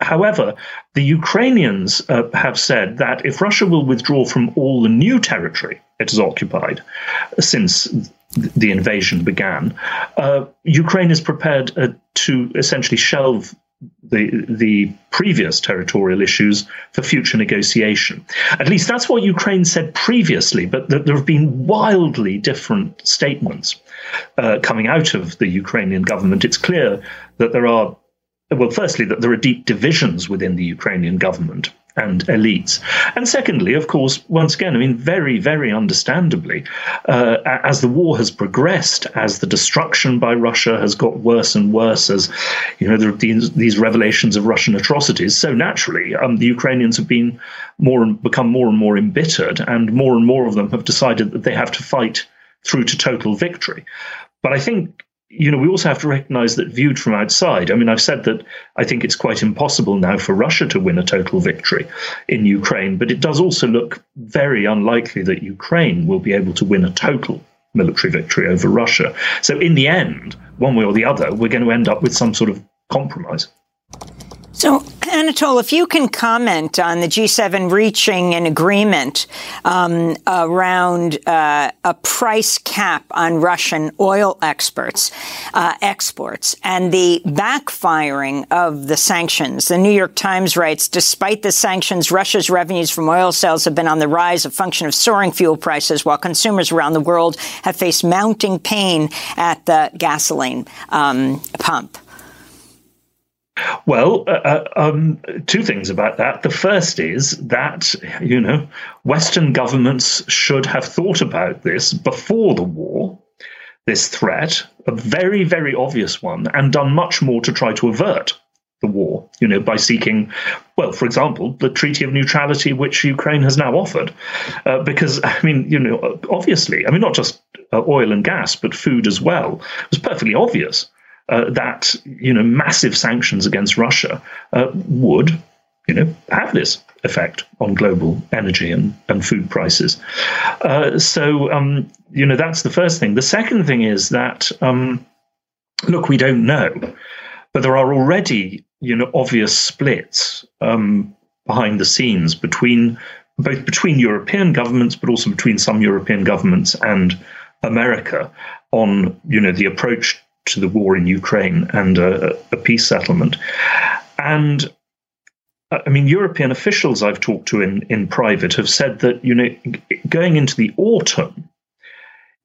[SPEAKER 15] However, the Ukrainians uh, have said that if Russia will withdraw from all the new territory it has occupied since the invasion began, uh, Ukraine is prepared uh, to essentially shelve the the previous territorial issues for future negotiation. At least that's what Ukraine said previously, but th- there have been wildly different statements uh, coming out of the Ukrainian government. It's clear that there are well, firstly, that there are deep divisions within the Ukrainian government and elites. And secondly, of course, once again, I mean, very, very understandably, uh, as the war has progressed, as the destruction by Russia has got worse and worse, as you know, there are these, these revelations of Russian atrocities, so naturally, um, the Ukrainians have been more and become more and more embittered, and more and more of them have decided that they have to fight through to total victory. But I think you know, we also have to recognize that viewed from outside, I mean, I've said that I think it's quite impossible now for Russia to win a total victory in Ukraine, but it does also look very unlikely that Ukraine will be able to win a total military victory over Russia. So, in the end, one way or the other, we're going to end up with some sort of compromise.
[SPEAKER 11] So, Anatol, if you can comment on the G7 reaching an agreement um, around uh, a price cap on Russian oil exports, uh, exports, and the backfiring of the sanctions. The New York Times writes, despite the sanctions, Russia's revenues from oil sales have been on the rise, a function of soaring fuel prices, while consumers around the world have faced mounting pain at the gasoline um, pump.
[SPEAKER 15] Well, uh, uh, um, two things about that. The first is that, you know, Western governments should have thought about this before the war, this threat, a very, very obvious one, and done much more to try to avert the war, you know, by seeking, well, for example, the Treaty of Neutrality, which Ukraine has now offered. Uh, because, I mean, you know, obviously, I mean, not just uh, oil and gas, but food as well. It was perfectly obvious uh, that you know massive sanctions against Russia uh, would you know have this effect on global energy and, and food prices. Uh, so um, you know that's the first thing. The second thing is that um, look, we don't know, but there are already you know obvious splits um, behind the scenes between both between European governments, but also between some European governments and America on you know the approach to the war in Ukraine and a, a peace settlement. And uh, I mean, European officials I've talked to in, in private have said that, you know, going into the autumn,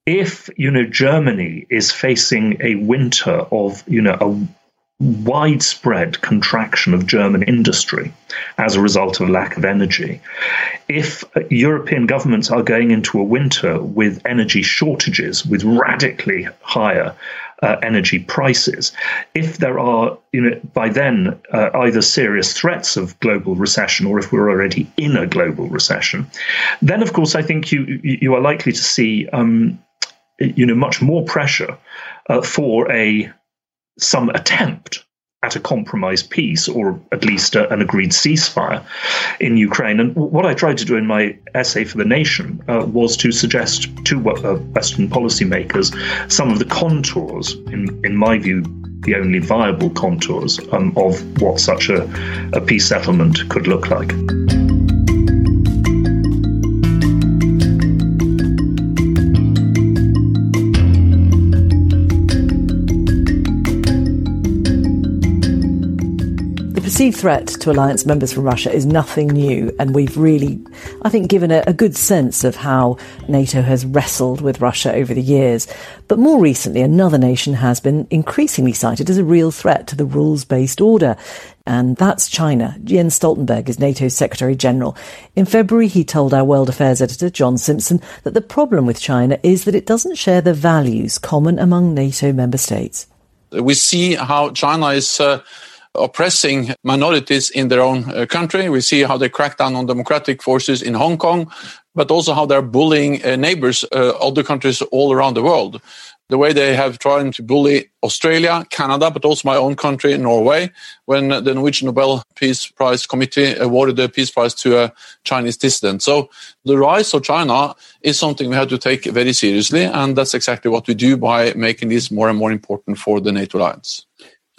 [SPEAKER 15] if, you know, Germany is facing a winter of, you know, a widespread contraction of German industry as a result of lack of energy. If European governments are going into a winter with energy shortages, with radically higher uh, energy prices. If there are, you know, by then uh, either serious threats of global recession or if we're already in a global recession, then of course I think you you are likely to see, um, you know, much more pressure uh, for a some attempt at a compromise peace or at least a, an agreed ceasefire in Ukraine. And what I tried to do in my essay for The Nation uh, was to suggest to uh, Western policymakers some of the contours, in, in my view, the only viable contours um, of what such a, a peace settlement could look like.
[SPEAKER 2] Perceived threat to alliance members from Russia is nothing new, and we've really, I think, given a, a, good sense of how NATO has wrestled with Russia over the years. But more recently, another nation has been increasingly cited as a real threat to the rules based order. And that's China. Jens Stoltenberg is NATO's Secretary General. In February, he told our World Affairs editor, John Simpson, that the problem with China is that it doesn't share the values common among NATO member states.
[SPEAKER 17] We see how China is. Uh oppressing minorities in their own uh, country. We see how they crack down on democratic forces in Hong Kong, but also how they're bullying uh, neighbors, uh, other countries all around the world. The way they have tried to bully Australia, Canada, but also my own country, Norway, when the Norwegian Nobel Peace Prize Committee awarded the Peace Prize to a Chinese dissident. So the rise of China is something we have to take very seriously, and that's exactly what we do by making this more and more important for the NATO alliance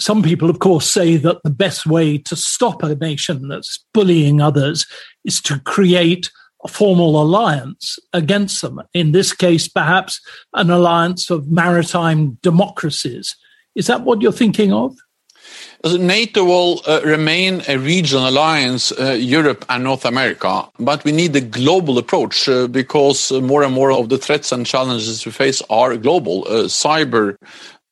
[SPEAKER 18] some people, of course, say that the best way to stop a nation that's bullying others is to create a formal alliance against them. In this case, perhaps an alliance of maritime democracies. Is that what you're thinking of?
[SPEAKER 17] NATO will uh, remain a regional alliance, uh, Europe and North America, but we need a global approach uh, because more and more of the threats and challenges we face are global. Uh, cyber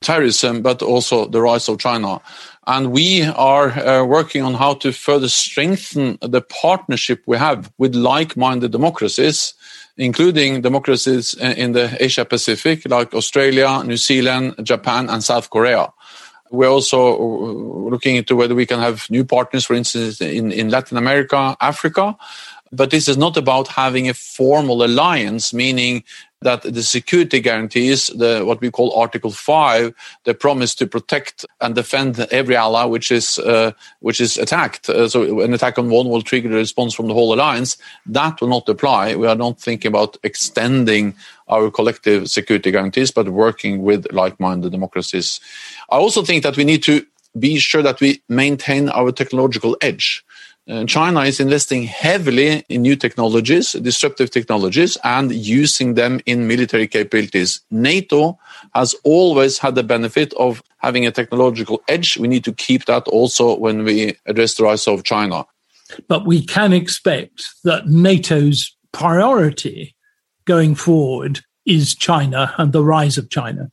[SPEAKER 17] terrorism, but also the rise of China. And we are uh, working on how to further strengthen the partnership we have with like minded democracies, including democracies in the Asia Pacific, like Australia, New Zealand, Japan, and South Korea. We're also uh, looking into whether we can have new partners, for instance, in, in Latin America, Africa. But this is not about having a formal alliance, meaning that the security guarantees, the what we call Article Five, the promise to protect and defend every ally which is uh, which is attacked. Uh, so an attack on one will trigger a response from the whole alliance. That will not apply. We are not thinking about extending our collective security guarantees, but working with like-minded democracies. I also think that we need to be sure that we maintain our technological edge. Uh, China is investing heavily in new technologies, disruptive technologies, and using them in military capabilities. NATO has always had the benefit of having a technological edge. We need to keep that also when we address the rise of China.
[SPEAKER 18] But we can expect that NATO's priority going forward is China and the rise of China.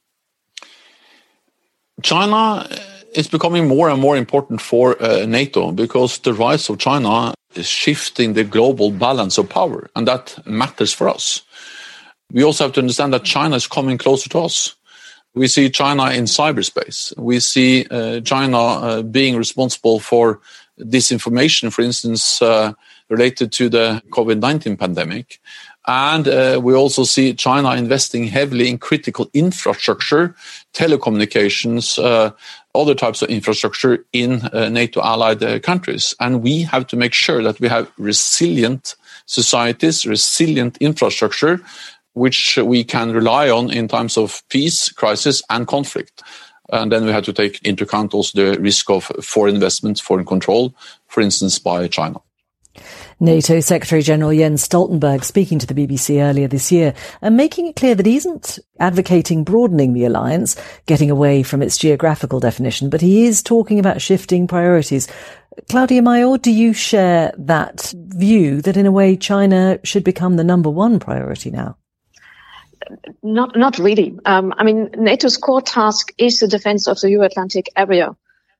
[SPEAKER 17] China is becoming more and more important for uh, NATO because the rise of China is shifting the global balance of power, and that matters for us. We also have to understand that China is coming closer to us. We see China in cyberspace. We see uh, China uh, being responsible for disinformation, for instance, uh, related to the COVID 19 pandemic. And uh, we also see China investing heavily in critical infrastructure, telecommunications, uh, other types of infrastructure in uh, NATO allied uh, countries. And we have to make sure that we have resilient societies, resilient infrastructure, which we can rely on in times of peace, crisis, and conflict. And then we have to take into account also the risk of foreign investment, foreign control, for instance, by China.
[SPEAKER 2] NATO Secretary General Jens Stoltenberg speaking to the BBC earlier this year and making it clear that he isn't advocating broadening the alliance, getting away from its geographical definition, but he is talking about shifting priorities. Claudia Major, do you share that view that in a way China should become the number one priority now?
[SPEAKER 4] Not, not really. Um, I mean, NATO's core task is the defense of the Euro-Atlantic area.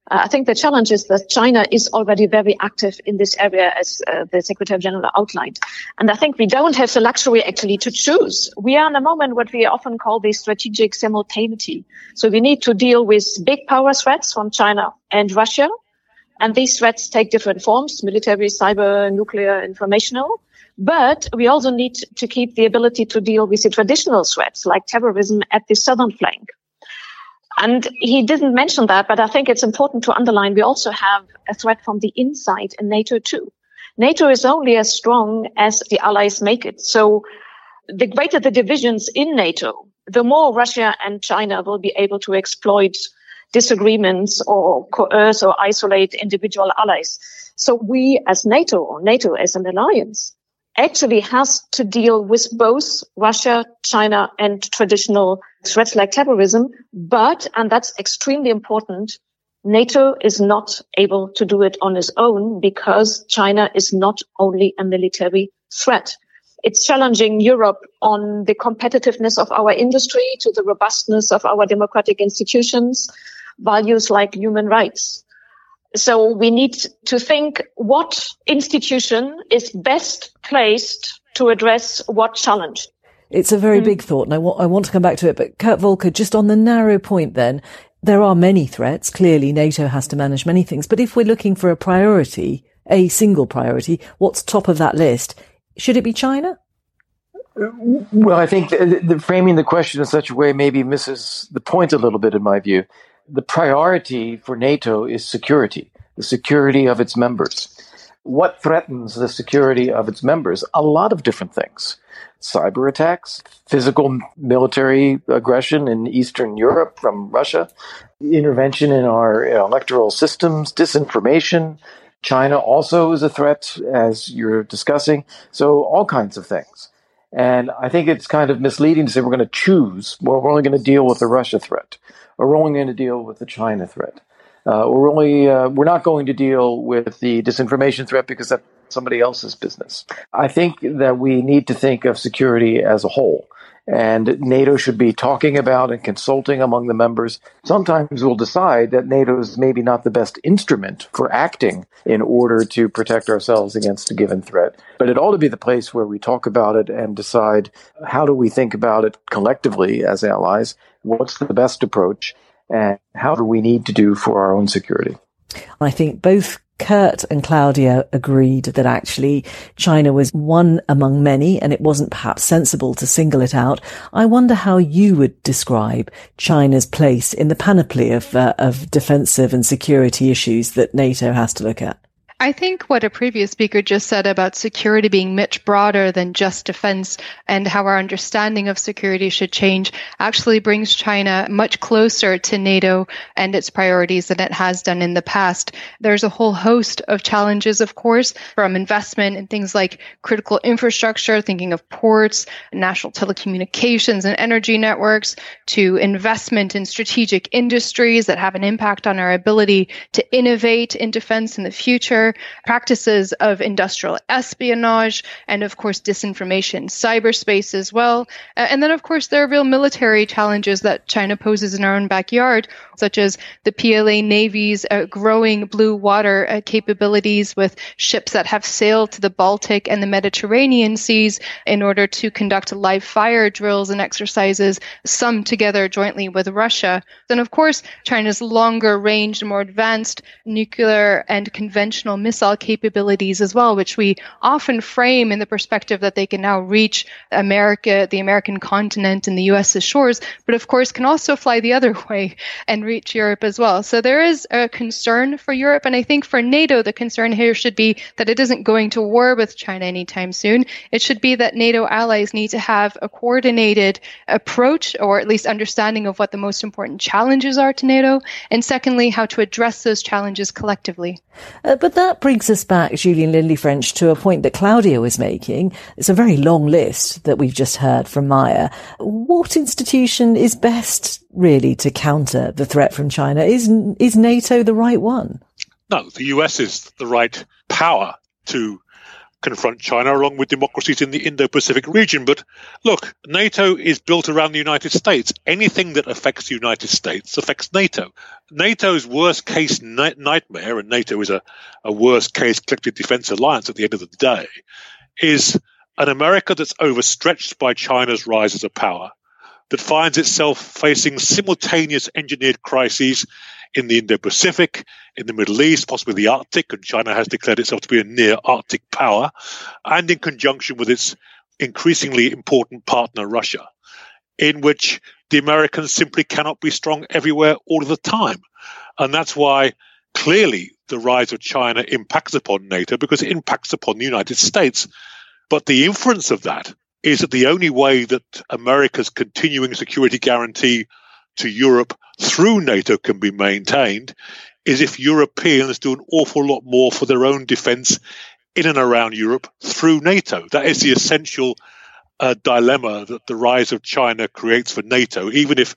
[SPEAKER 4] Uh, I think the challenge is that China is already very active in this area, as uh, the Secretary General outlined. And I think we don't have the luxury actually to choose. We are in a moment what we often call the strategic simultaneity. So we need to deal with big power threats from China and Russia. And these threats take different forms, military, cyber, nuclear, informational. But we also need to keep the ability to deal with the traditional threats like terrorism at the southern flank. And he didn't mention that, but I think it's important to underline we also have a threat from the inside in NATO too. NATO is only as strong as the allies make it. So the greater the divisions in NATO, the more Russia and China will be able to exploit disagreements or coerce or isolate individual allies. So we as NATO or NATO as an alliance actually has to deal with both Russia, China, and traditional threats like terrorism. But, and that's extremely important, NATO is not able to do it on its own because China is not only a military threat. It's challenging Europe on the competitiveness of our industry to the robustness of our democratic institutions, values like human rights. So we need to think what institution is best placed to address what challenge.
[SPEAKER 2] It's a very mm. big thought, and I, I want to come back to it. But Kurt Volker, just on the narrow point then, there are many threats. Clearly, NATO has to manage many things. But if we're looking for a priority, a single priority, what's top of that list? Should it be China?
[SPEAKER 7] Well, I think the, the framing the question in such a way maybe misses the point a little bit, in my view the priority for NATO is security, the security of its members. What threatens the security of its members? A lot of different things. Cyber attacks, physical military aggression in Eastern Europe from Russia, intervention in our electoral systems, disinformation. China also is a threat, as you're discussing. So, all kinds of things. And I think it's kind of misleading to say we're going to choose. Well, we're only going to deal with the Russia threat we're only going to deal with the China threat. Uh, we're only uh, we're not going to deal with the disinformation threat because that's somebody else's business. I think that we need to think of security as a whole. And NATO should be talking about and consulting among the members. Sometimes we'll decide that NATO is maybe not the best instrument for acting in order to protect ourselves against a given threat. But it ought to be the place where we talk about it and decide how do we think about it collectively as allies what's the best approach, and how do we need to do for our own security.
[SPEAKER 2] I think both Kurt and Claudia agreed that actually China was one among many and it wasn't perhaps sensible to single it out. I wonder how you would describe China's place in the panoply of, uh, of defensive and security issues that NATO has to look at.
[SPEAKER 19] I think what a previous speaker just said about security being much broader than just defense and how our understanding of security should change actually brings China much closer to NATO and its priorities than it has done in the past. There's a whole host of challenges, of course, from investment in things like critical infrastructure, thinking of ports, national telecommunications and energy networks, to investment in strategic industries that have an impact on our ability to innovate in defense in the future practices of industrial espionage, and of course, disinformation, cyberspace as well. And then, of course, there are real military challenges that China poses in our own backyard, such as the PLA Navy's uh, growing blue water uh, capabilities with ships that have sailed to the Baltic and the Mediterranean seas in order to conduct live fire drills and exercises, some together jointly with Russia. Then, of course, China's longer range, more advanced nuclear and conventional missile capabilities as well, which we often frame in the perspective that they can now reach America, the American continent, and the U.S.'s shores, but of course can also fly the other way and reach Europe as well. So there is a concern for Europe, and I think for NATO, the concern here should be that it isn't going to war with China anytime soon. It should be that NATO allies need to have a coordinated approach, or at least understanding of what the most important challenges are to NATO, and secondly, how to address those challenges collectively.
[SPEAKER 2] Uh, but that brings us back, Julian Lindley French, to a point that Claudia was making. It's a very long list that we've just heard from Maya. What institution is best, really, to counter the threat from China? Is, is NATO the right one?
[SPEAKER 3] No, the US is the right power to confront China along with democracies in the Indo Pacific region. But look, NATO is built around the United States. Anything that affects the United States affects NATO. NATO's worst case ni- nightmare, and NATO is a, a worst case collective defense alliance at the end of the day, is an America that's overstretched by China's rise as a power, that finds itself facing simultaneous engineered crises in the Indo Pacific, in the Middle East, possibly the Arctic, and China has declared itself to be a near Arctic power, and in conjunction with its increasingly important partner, Russia, in which the Americans simply cannot be strong everywhere all of the time. And that's why clearly the rise of China impacts upon NATO because it impacts upon the United States. But the inference of that is that the only way that America's continuing security guarantee to Europe through NATO can be maintained is if Europeans do an awful lot more for their own defense in and around Europe through NATO. That is the essential uh, dilemma that the rise of China creates for NATO, even if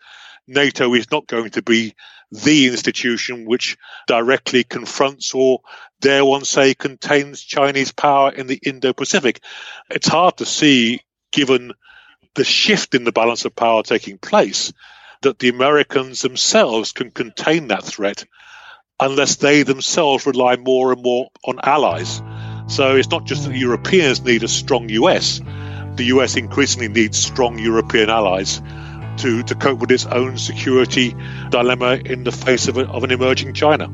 [SPEAKER 3] NATO is not going to be the institution which directly confronts or, dare one say, contains Chinese power in the Indo Pacific. It's hard to see, given the shift in the balance of power taking place, that the Americans themselves can contain that threat unless they themselves rely more and more on allies. So it's not just that Europeans need a strong US, the US increasingly needs strong European allies to, to cope with its own security dilemma in the face of, a, of an emerging China.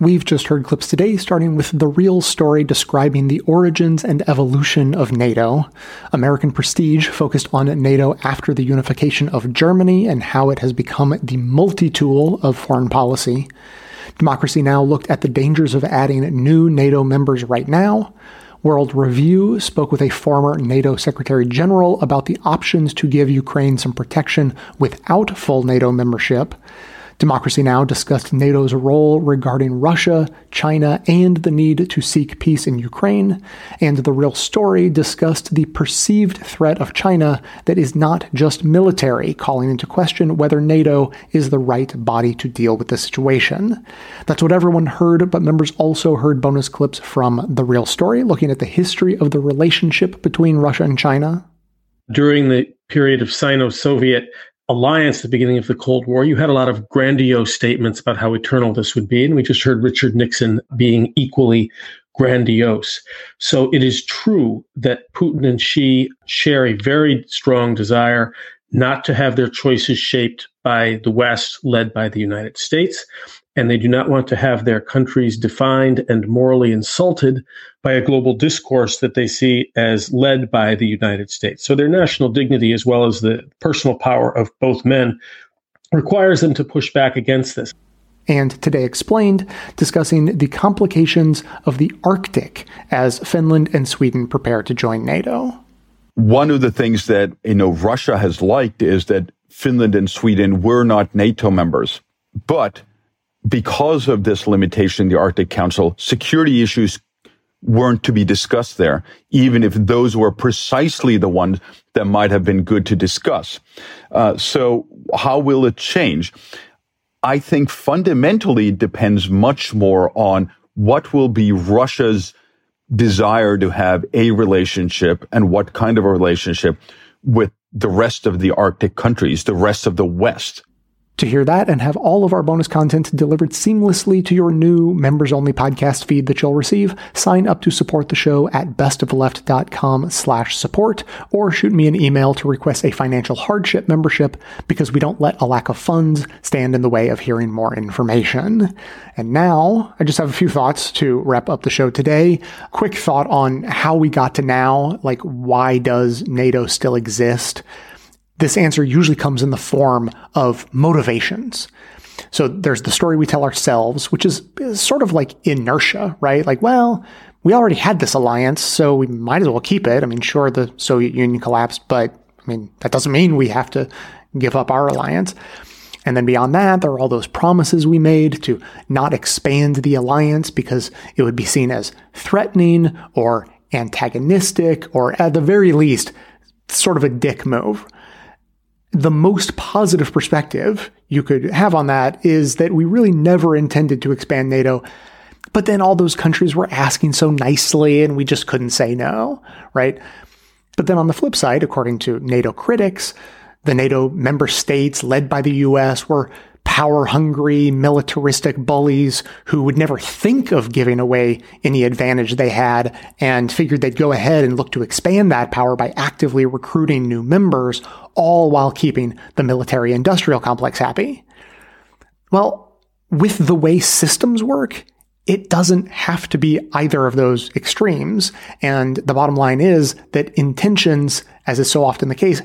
[SPEAKER 1] We've just heard clips today starting with the real story describing the origins and evolution of NATO. American Prestige focused on NATO after the unification of Germany and how it has become the multi tool of foreign policy. Democracy Now! looked at the dangers of adding new NATO members right now. World Review spoke with a former NATO Secretary General about the options to give Ukraine some protection without full NATO membership. Democracy Now! discussed NATO's role regarding Russia, China, and the need to seek peace in Ukraine. And The Real Story discussed the perceived threat of China that is not just military, calling into question whether NATO is the right body to deal with the situation. That's what everyone heard, but members also heard bonus clips from The Real Story, looking at the history of the relationship between Russia and China.
[SPEAKER 20] During the period of Sino Soviet alliance at the beginning of the Cold War, you had a lot of grandiose statements about how eternal this would be. And we just heard Richard Nixon being equally grandiose. So it is true that Putin and Xi share a very strong desire not to have their choices shaped by the West, led by the United States. And they do not want to have their countries defined and morally insulted by a global discourse that they see as led by the United States. So their national dignity, as well as the personal power of both men, requires them to push back against this
[SPEAKER 1] and Today Explained, discussing the complications of the Arctic as Finland and Sweden prepare to join NATO.
[SPEAKER 21] One of the things that you know Russia has liked is that Finland and Sweden were not NATO members, but because of this limitation in the Arctic Council, security issues weren't to be discussed there, even if those were precisely the ones that might have been good to discuss. Uh, so how will it change? I think fundamentally depends much more on what will be Russia's desire to have a relationship and what kind of a relationship with the rest of the Arctic countries, the rest of the West.
[SPEAKER 1] To hear that and have all of our bonus content delivered seamlessly to your new members only podcast feed that you'll receive, sign up to support the show at bestoftheleft.com slash support or shoot me an email to request a financial hardship membership because we don't let a lack of funds stand in the way of hearing more information. And now I just have a few thoughts to wrap up the show today. Quick thought on how we got to now, like why does NATO still exist? This answer usually comes in the form of motivations. So there's the story we tell ourselves, which is, sort of like inertia, right? Like, well, we already had this alliance, so we might as well keep it. I mean, sure, the Soviet Union collapsed, but I mean, that doesn't mean we have to give up our alliance. And then beyond that, there are all those promises we made to not expand the alliance because it would be seen as threatening or antagonistic or at the very least, sort of a dick move the most positive perspective you could have on that is that we really never intended to expand NATO. But then all those countries were asking so nicely and we just couldn't say no, right? But then on the flip side, according to NATO critics, the NATO member states led by the US were power hungry, militaristic bullies who would never think of giving away any advantage they had and figured they'd go ahead and look to expand that power by actively recruiting new members, all while keeping the military industrial complex happy. Well, with the way systems work, it doesn't have to be either of those extremes. And the bottom line is that intentions, as is so often the case,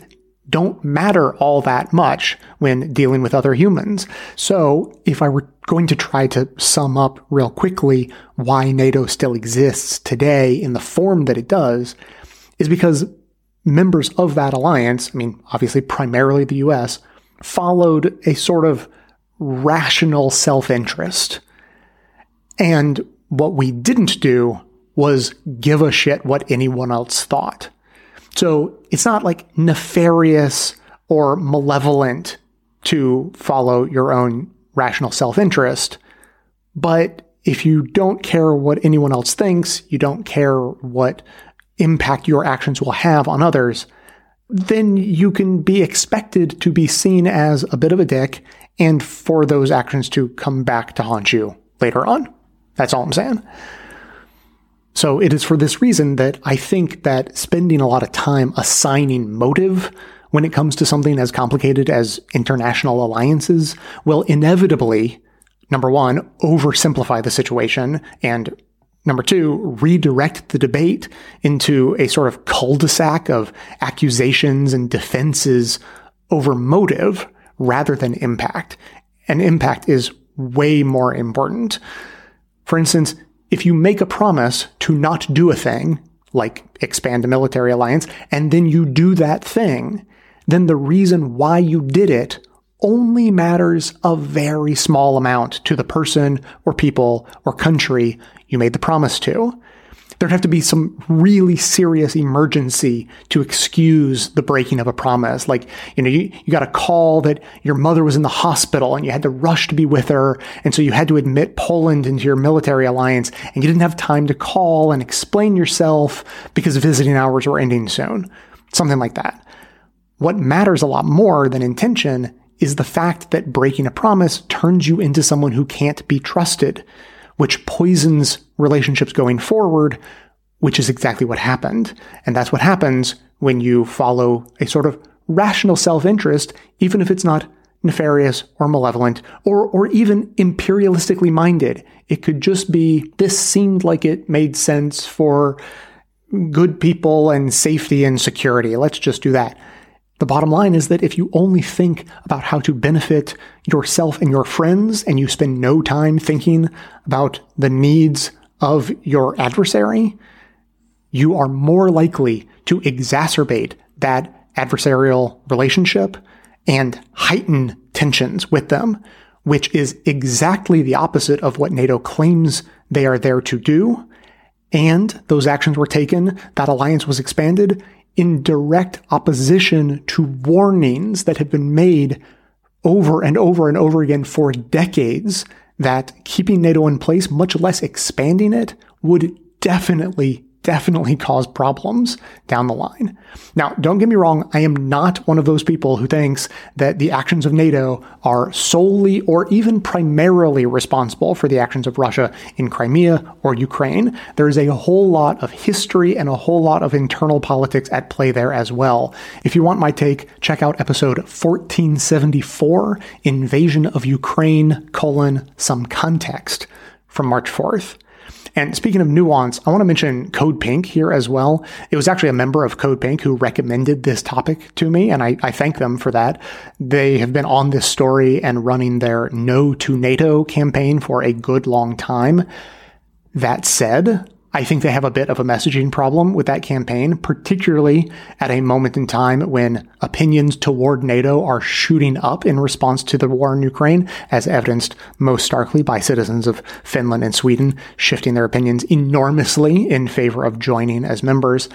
[SPEAKER 1] don't matter all that much when dealing with other humans. So if I were going to try to sum up real quickly why NATO still exists today in the form that it does, is because members of that alliance, I mean, obviously primarily the US, followed a sort of rational self-interest. And what we didn't do was give a shit what anyone else thought. So it's not like nefarious or malevolent to follow your own rational self interest. But if you don't care what anyone else thinks, you don't care what impact your actions will have on others, then you can be expected to be seen as a bit of a dick and for those actions to come back to haunt you later on. That's all I'm saying. So it is for this reason that I think that spending a lot of time assigning motive when it comes to something as complicated as international alliances will inevitably, number one, oversimplify the situation and Number two, redirect the debate into a sort of cul-de-sac of accusations and defenses over motive rather than impact. And impact is way more important. For instance, if you make a promise to not do a thing, like expand a military alliance, and then you do that thing, then the reason why you did it only matters a very small amount to the person or people or country you made the promise to there'd have to be some really serious emergency to excuse the breaking of a promise. Like, you know, you, you got a call that your mother was in the hospital and you had to rush to be with her. And so you had to admit Poland into your military alliance and you didn't have time to call and explain yourself because visiting hours were ending soon. Something like that. What matters a lot more than intention is the fact that breaking a promise turns you into someone who can't be trusted, which poisons relationships going forward, which is exactly what happened. And that's what happens when you follow a sort of rational self-interest, even if it's not nefarious or malevolent or, or even imperialistically minded. It could just be this seemed like it made sense for good people and safety and security. Let's just do that. The bottom line is that if you only think about how to benefit yourself and your friends and you spend no time thinking about the needs of your adversary, you are more likely to exacerbate that adversarial relationship and heighten tensions with them, which is exactly the opposite of what NATO claims they are there to do. And those actions were taken, that alliance was expanded in direct opposition to warnings that have been made over and over and over again for decades that keeping NATO in place, much less expanding it, would definitely definitely cause problems down the line. Now, don't get me wrong, I am not one of those people who thinks that the actions of NATO are solely or even primarily responsible for the actions of Russia in Crimea or Ukraine. There is a whole lot of history and a whole lot of internal politics at play there as well. If you want my take, check out episode 1474, Invasion of Ukraine, colon, some context from March 4th. And speaking of nuance, I want to mention Code Pink here as well. It was actually a member of Code Pink who recommended this topic to me, and I, I thank them for that. They have been on this story and running their No to NATO campaign for a good long time. That said, I think they have a bit of a messaging problem with that campaign, particularly at a moment in time when opinions toward NATO are shooting up in response to the war in Ukraine, as evidenced most starkly by citizens of Finland and Sweden shifting their opinions enormously in favor of joining as members.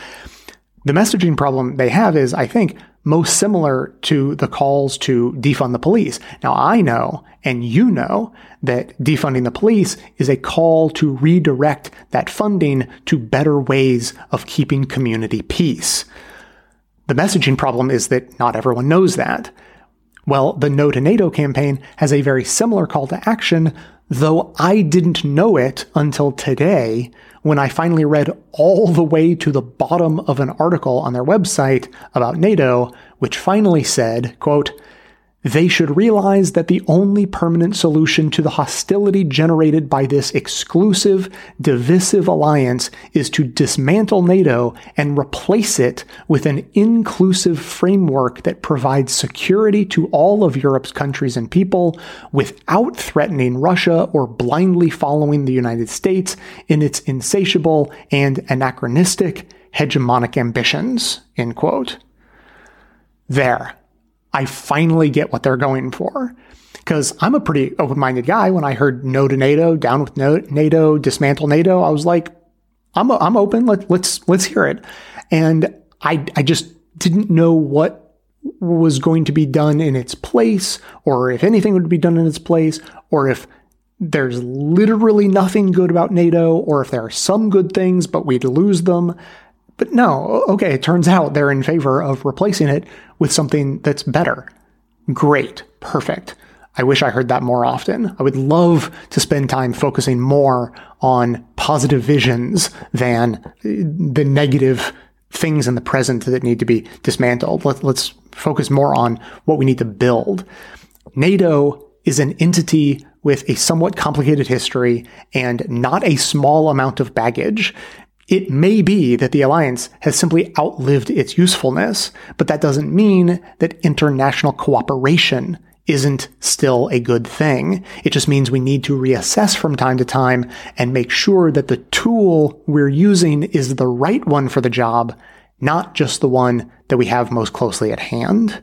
[SPEAKER 1] The messaging problem they have is, I think, most similar to the calls to defund the police. Now, I know, and you know, that defunding the police is a call to redirect that funding to better ways of keeping community peace. The messaging problem is that not everyone knows that. Well, the No to NATO campaign has a very similar call to action, though I didn't know it until today when I finally read all the way to the bottom of an article on their website about NATO, which finally said, quote, they should realize that the only permanent solution to the hostility generated by this exclusive, divisive alliance is to dismantle NATO and replace it with an inclusive framework that provides security to all of Europe's countries and people without threatening Russia or blindly following the United States in its insatiable and anachronistic hegemonic ambitions. End quote. There. I finally get what they're going for. Because I'm a pretty open minded guy. When I heard no to NATO, down with NATO, dismantle NATO, I was like, I'm, I'm open. Let, let's, let's hear it. And I, I just didn't know what was going to be done in its place, or if anything would be done in its place, or if there's literally nothing good about NATO, or if there are some good things, but we'd lose them. But no, okay, it turns out they're in favor of replacing it with something that's better. Great. Perfect. I wish I heard that more often. I would love to spend time focusing more on positive visions than the negative things in the present that need to be dismantled. Let, us focus more on what we need to build. NATO is an entity with a somewhat complicated history and not a small amount of baggage. It may be that the alliance has simply outlived its usefulness, but that doesn't mean that international cooperation isn't still a good thing. It just means we need to reassess from time to time and make sure that the tool we're using is the right one for the job, not just the one that we have most closely at hand.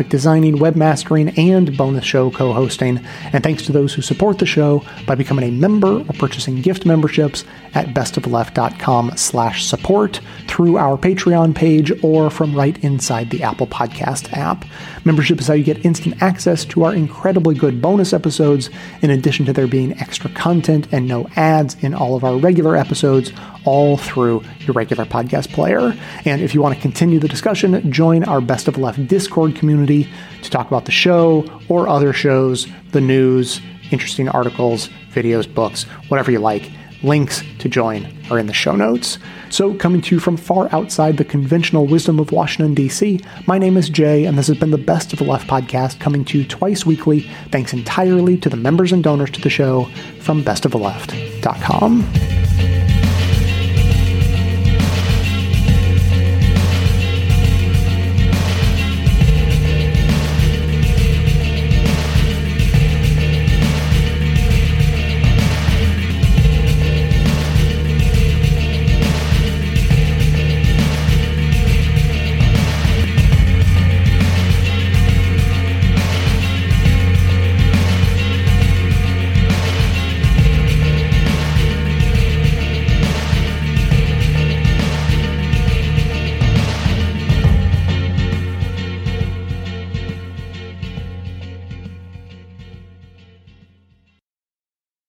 [SPEAKER 1] designing, webmastering, and bonus show co hosting. And thanks to those who support the show by becoming a member or purchasing gift memberships at bestoftheleft.com slash support through our Patreon page or from right inside the Apple Podcast app. Membership is how you get instant access to our incredibly good bonus episodes, in addition to there being extra content and no ads in all of our regular episodes, all through your regular podcast player. And if you want to continue the discussion, join our Best of Left Discord community to talk about the show or other shows, the news, interesting articles, videos, books, whatever you like. Links to join are in the show notes. So, coming to you from far outside the conventional wisdom of Washington, D.C., my name is Jay, and this has been the Best of the Left podcast coming to you twice weekly, thanks entirely to the members and donors to the show from bestoftheleft.com.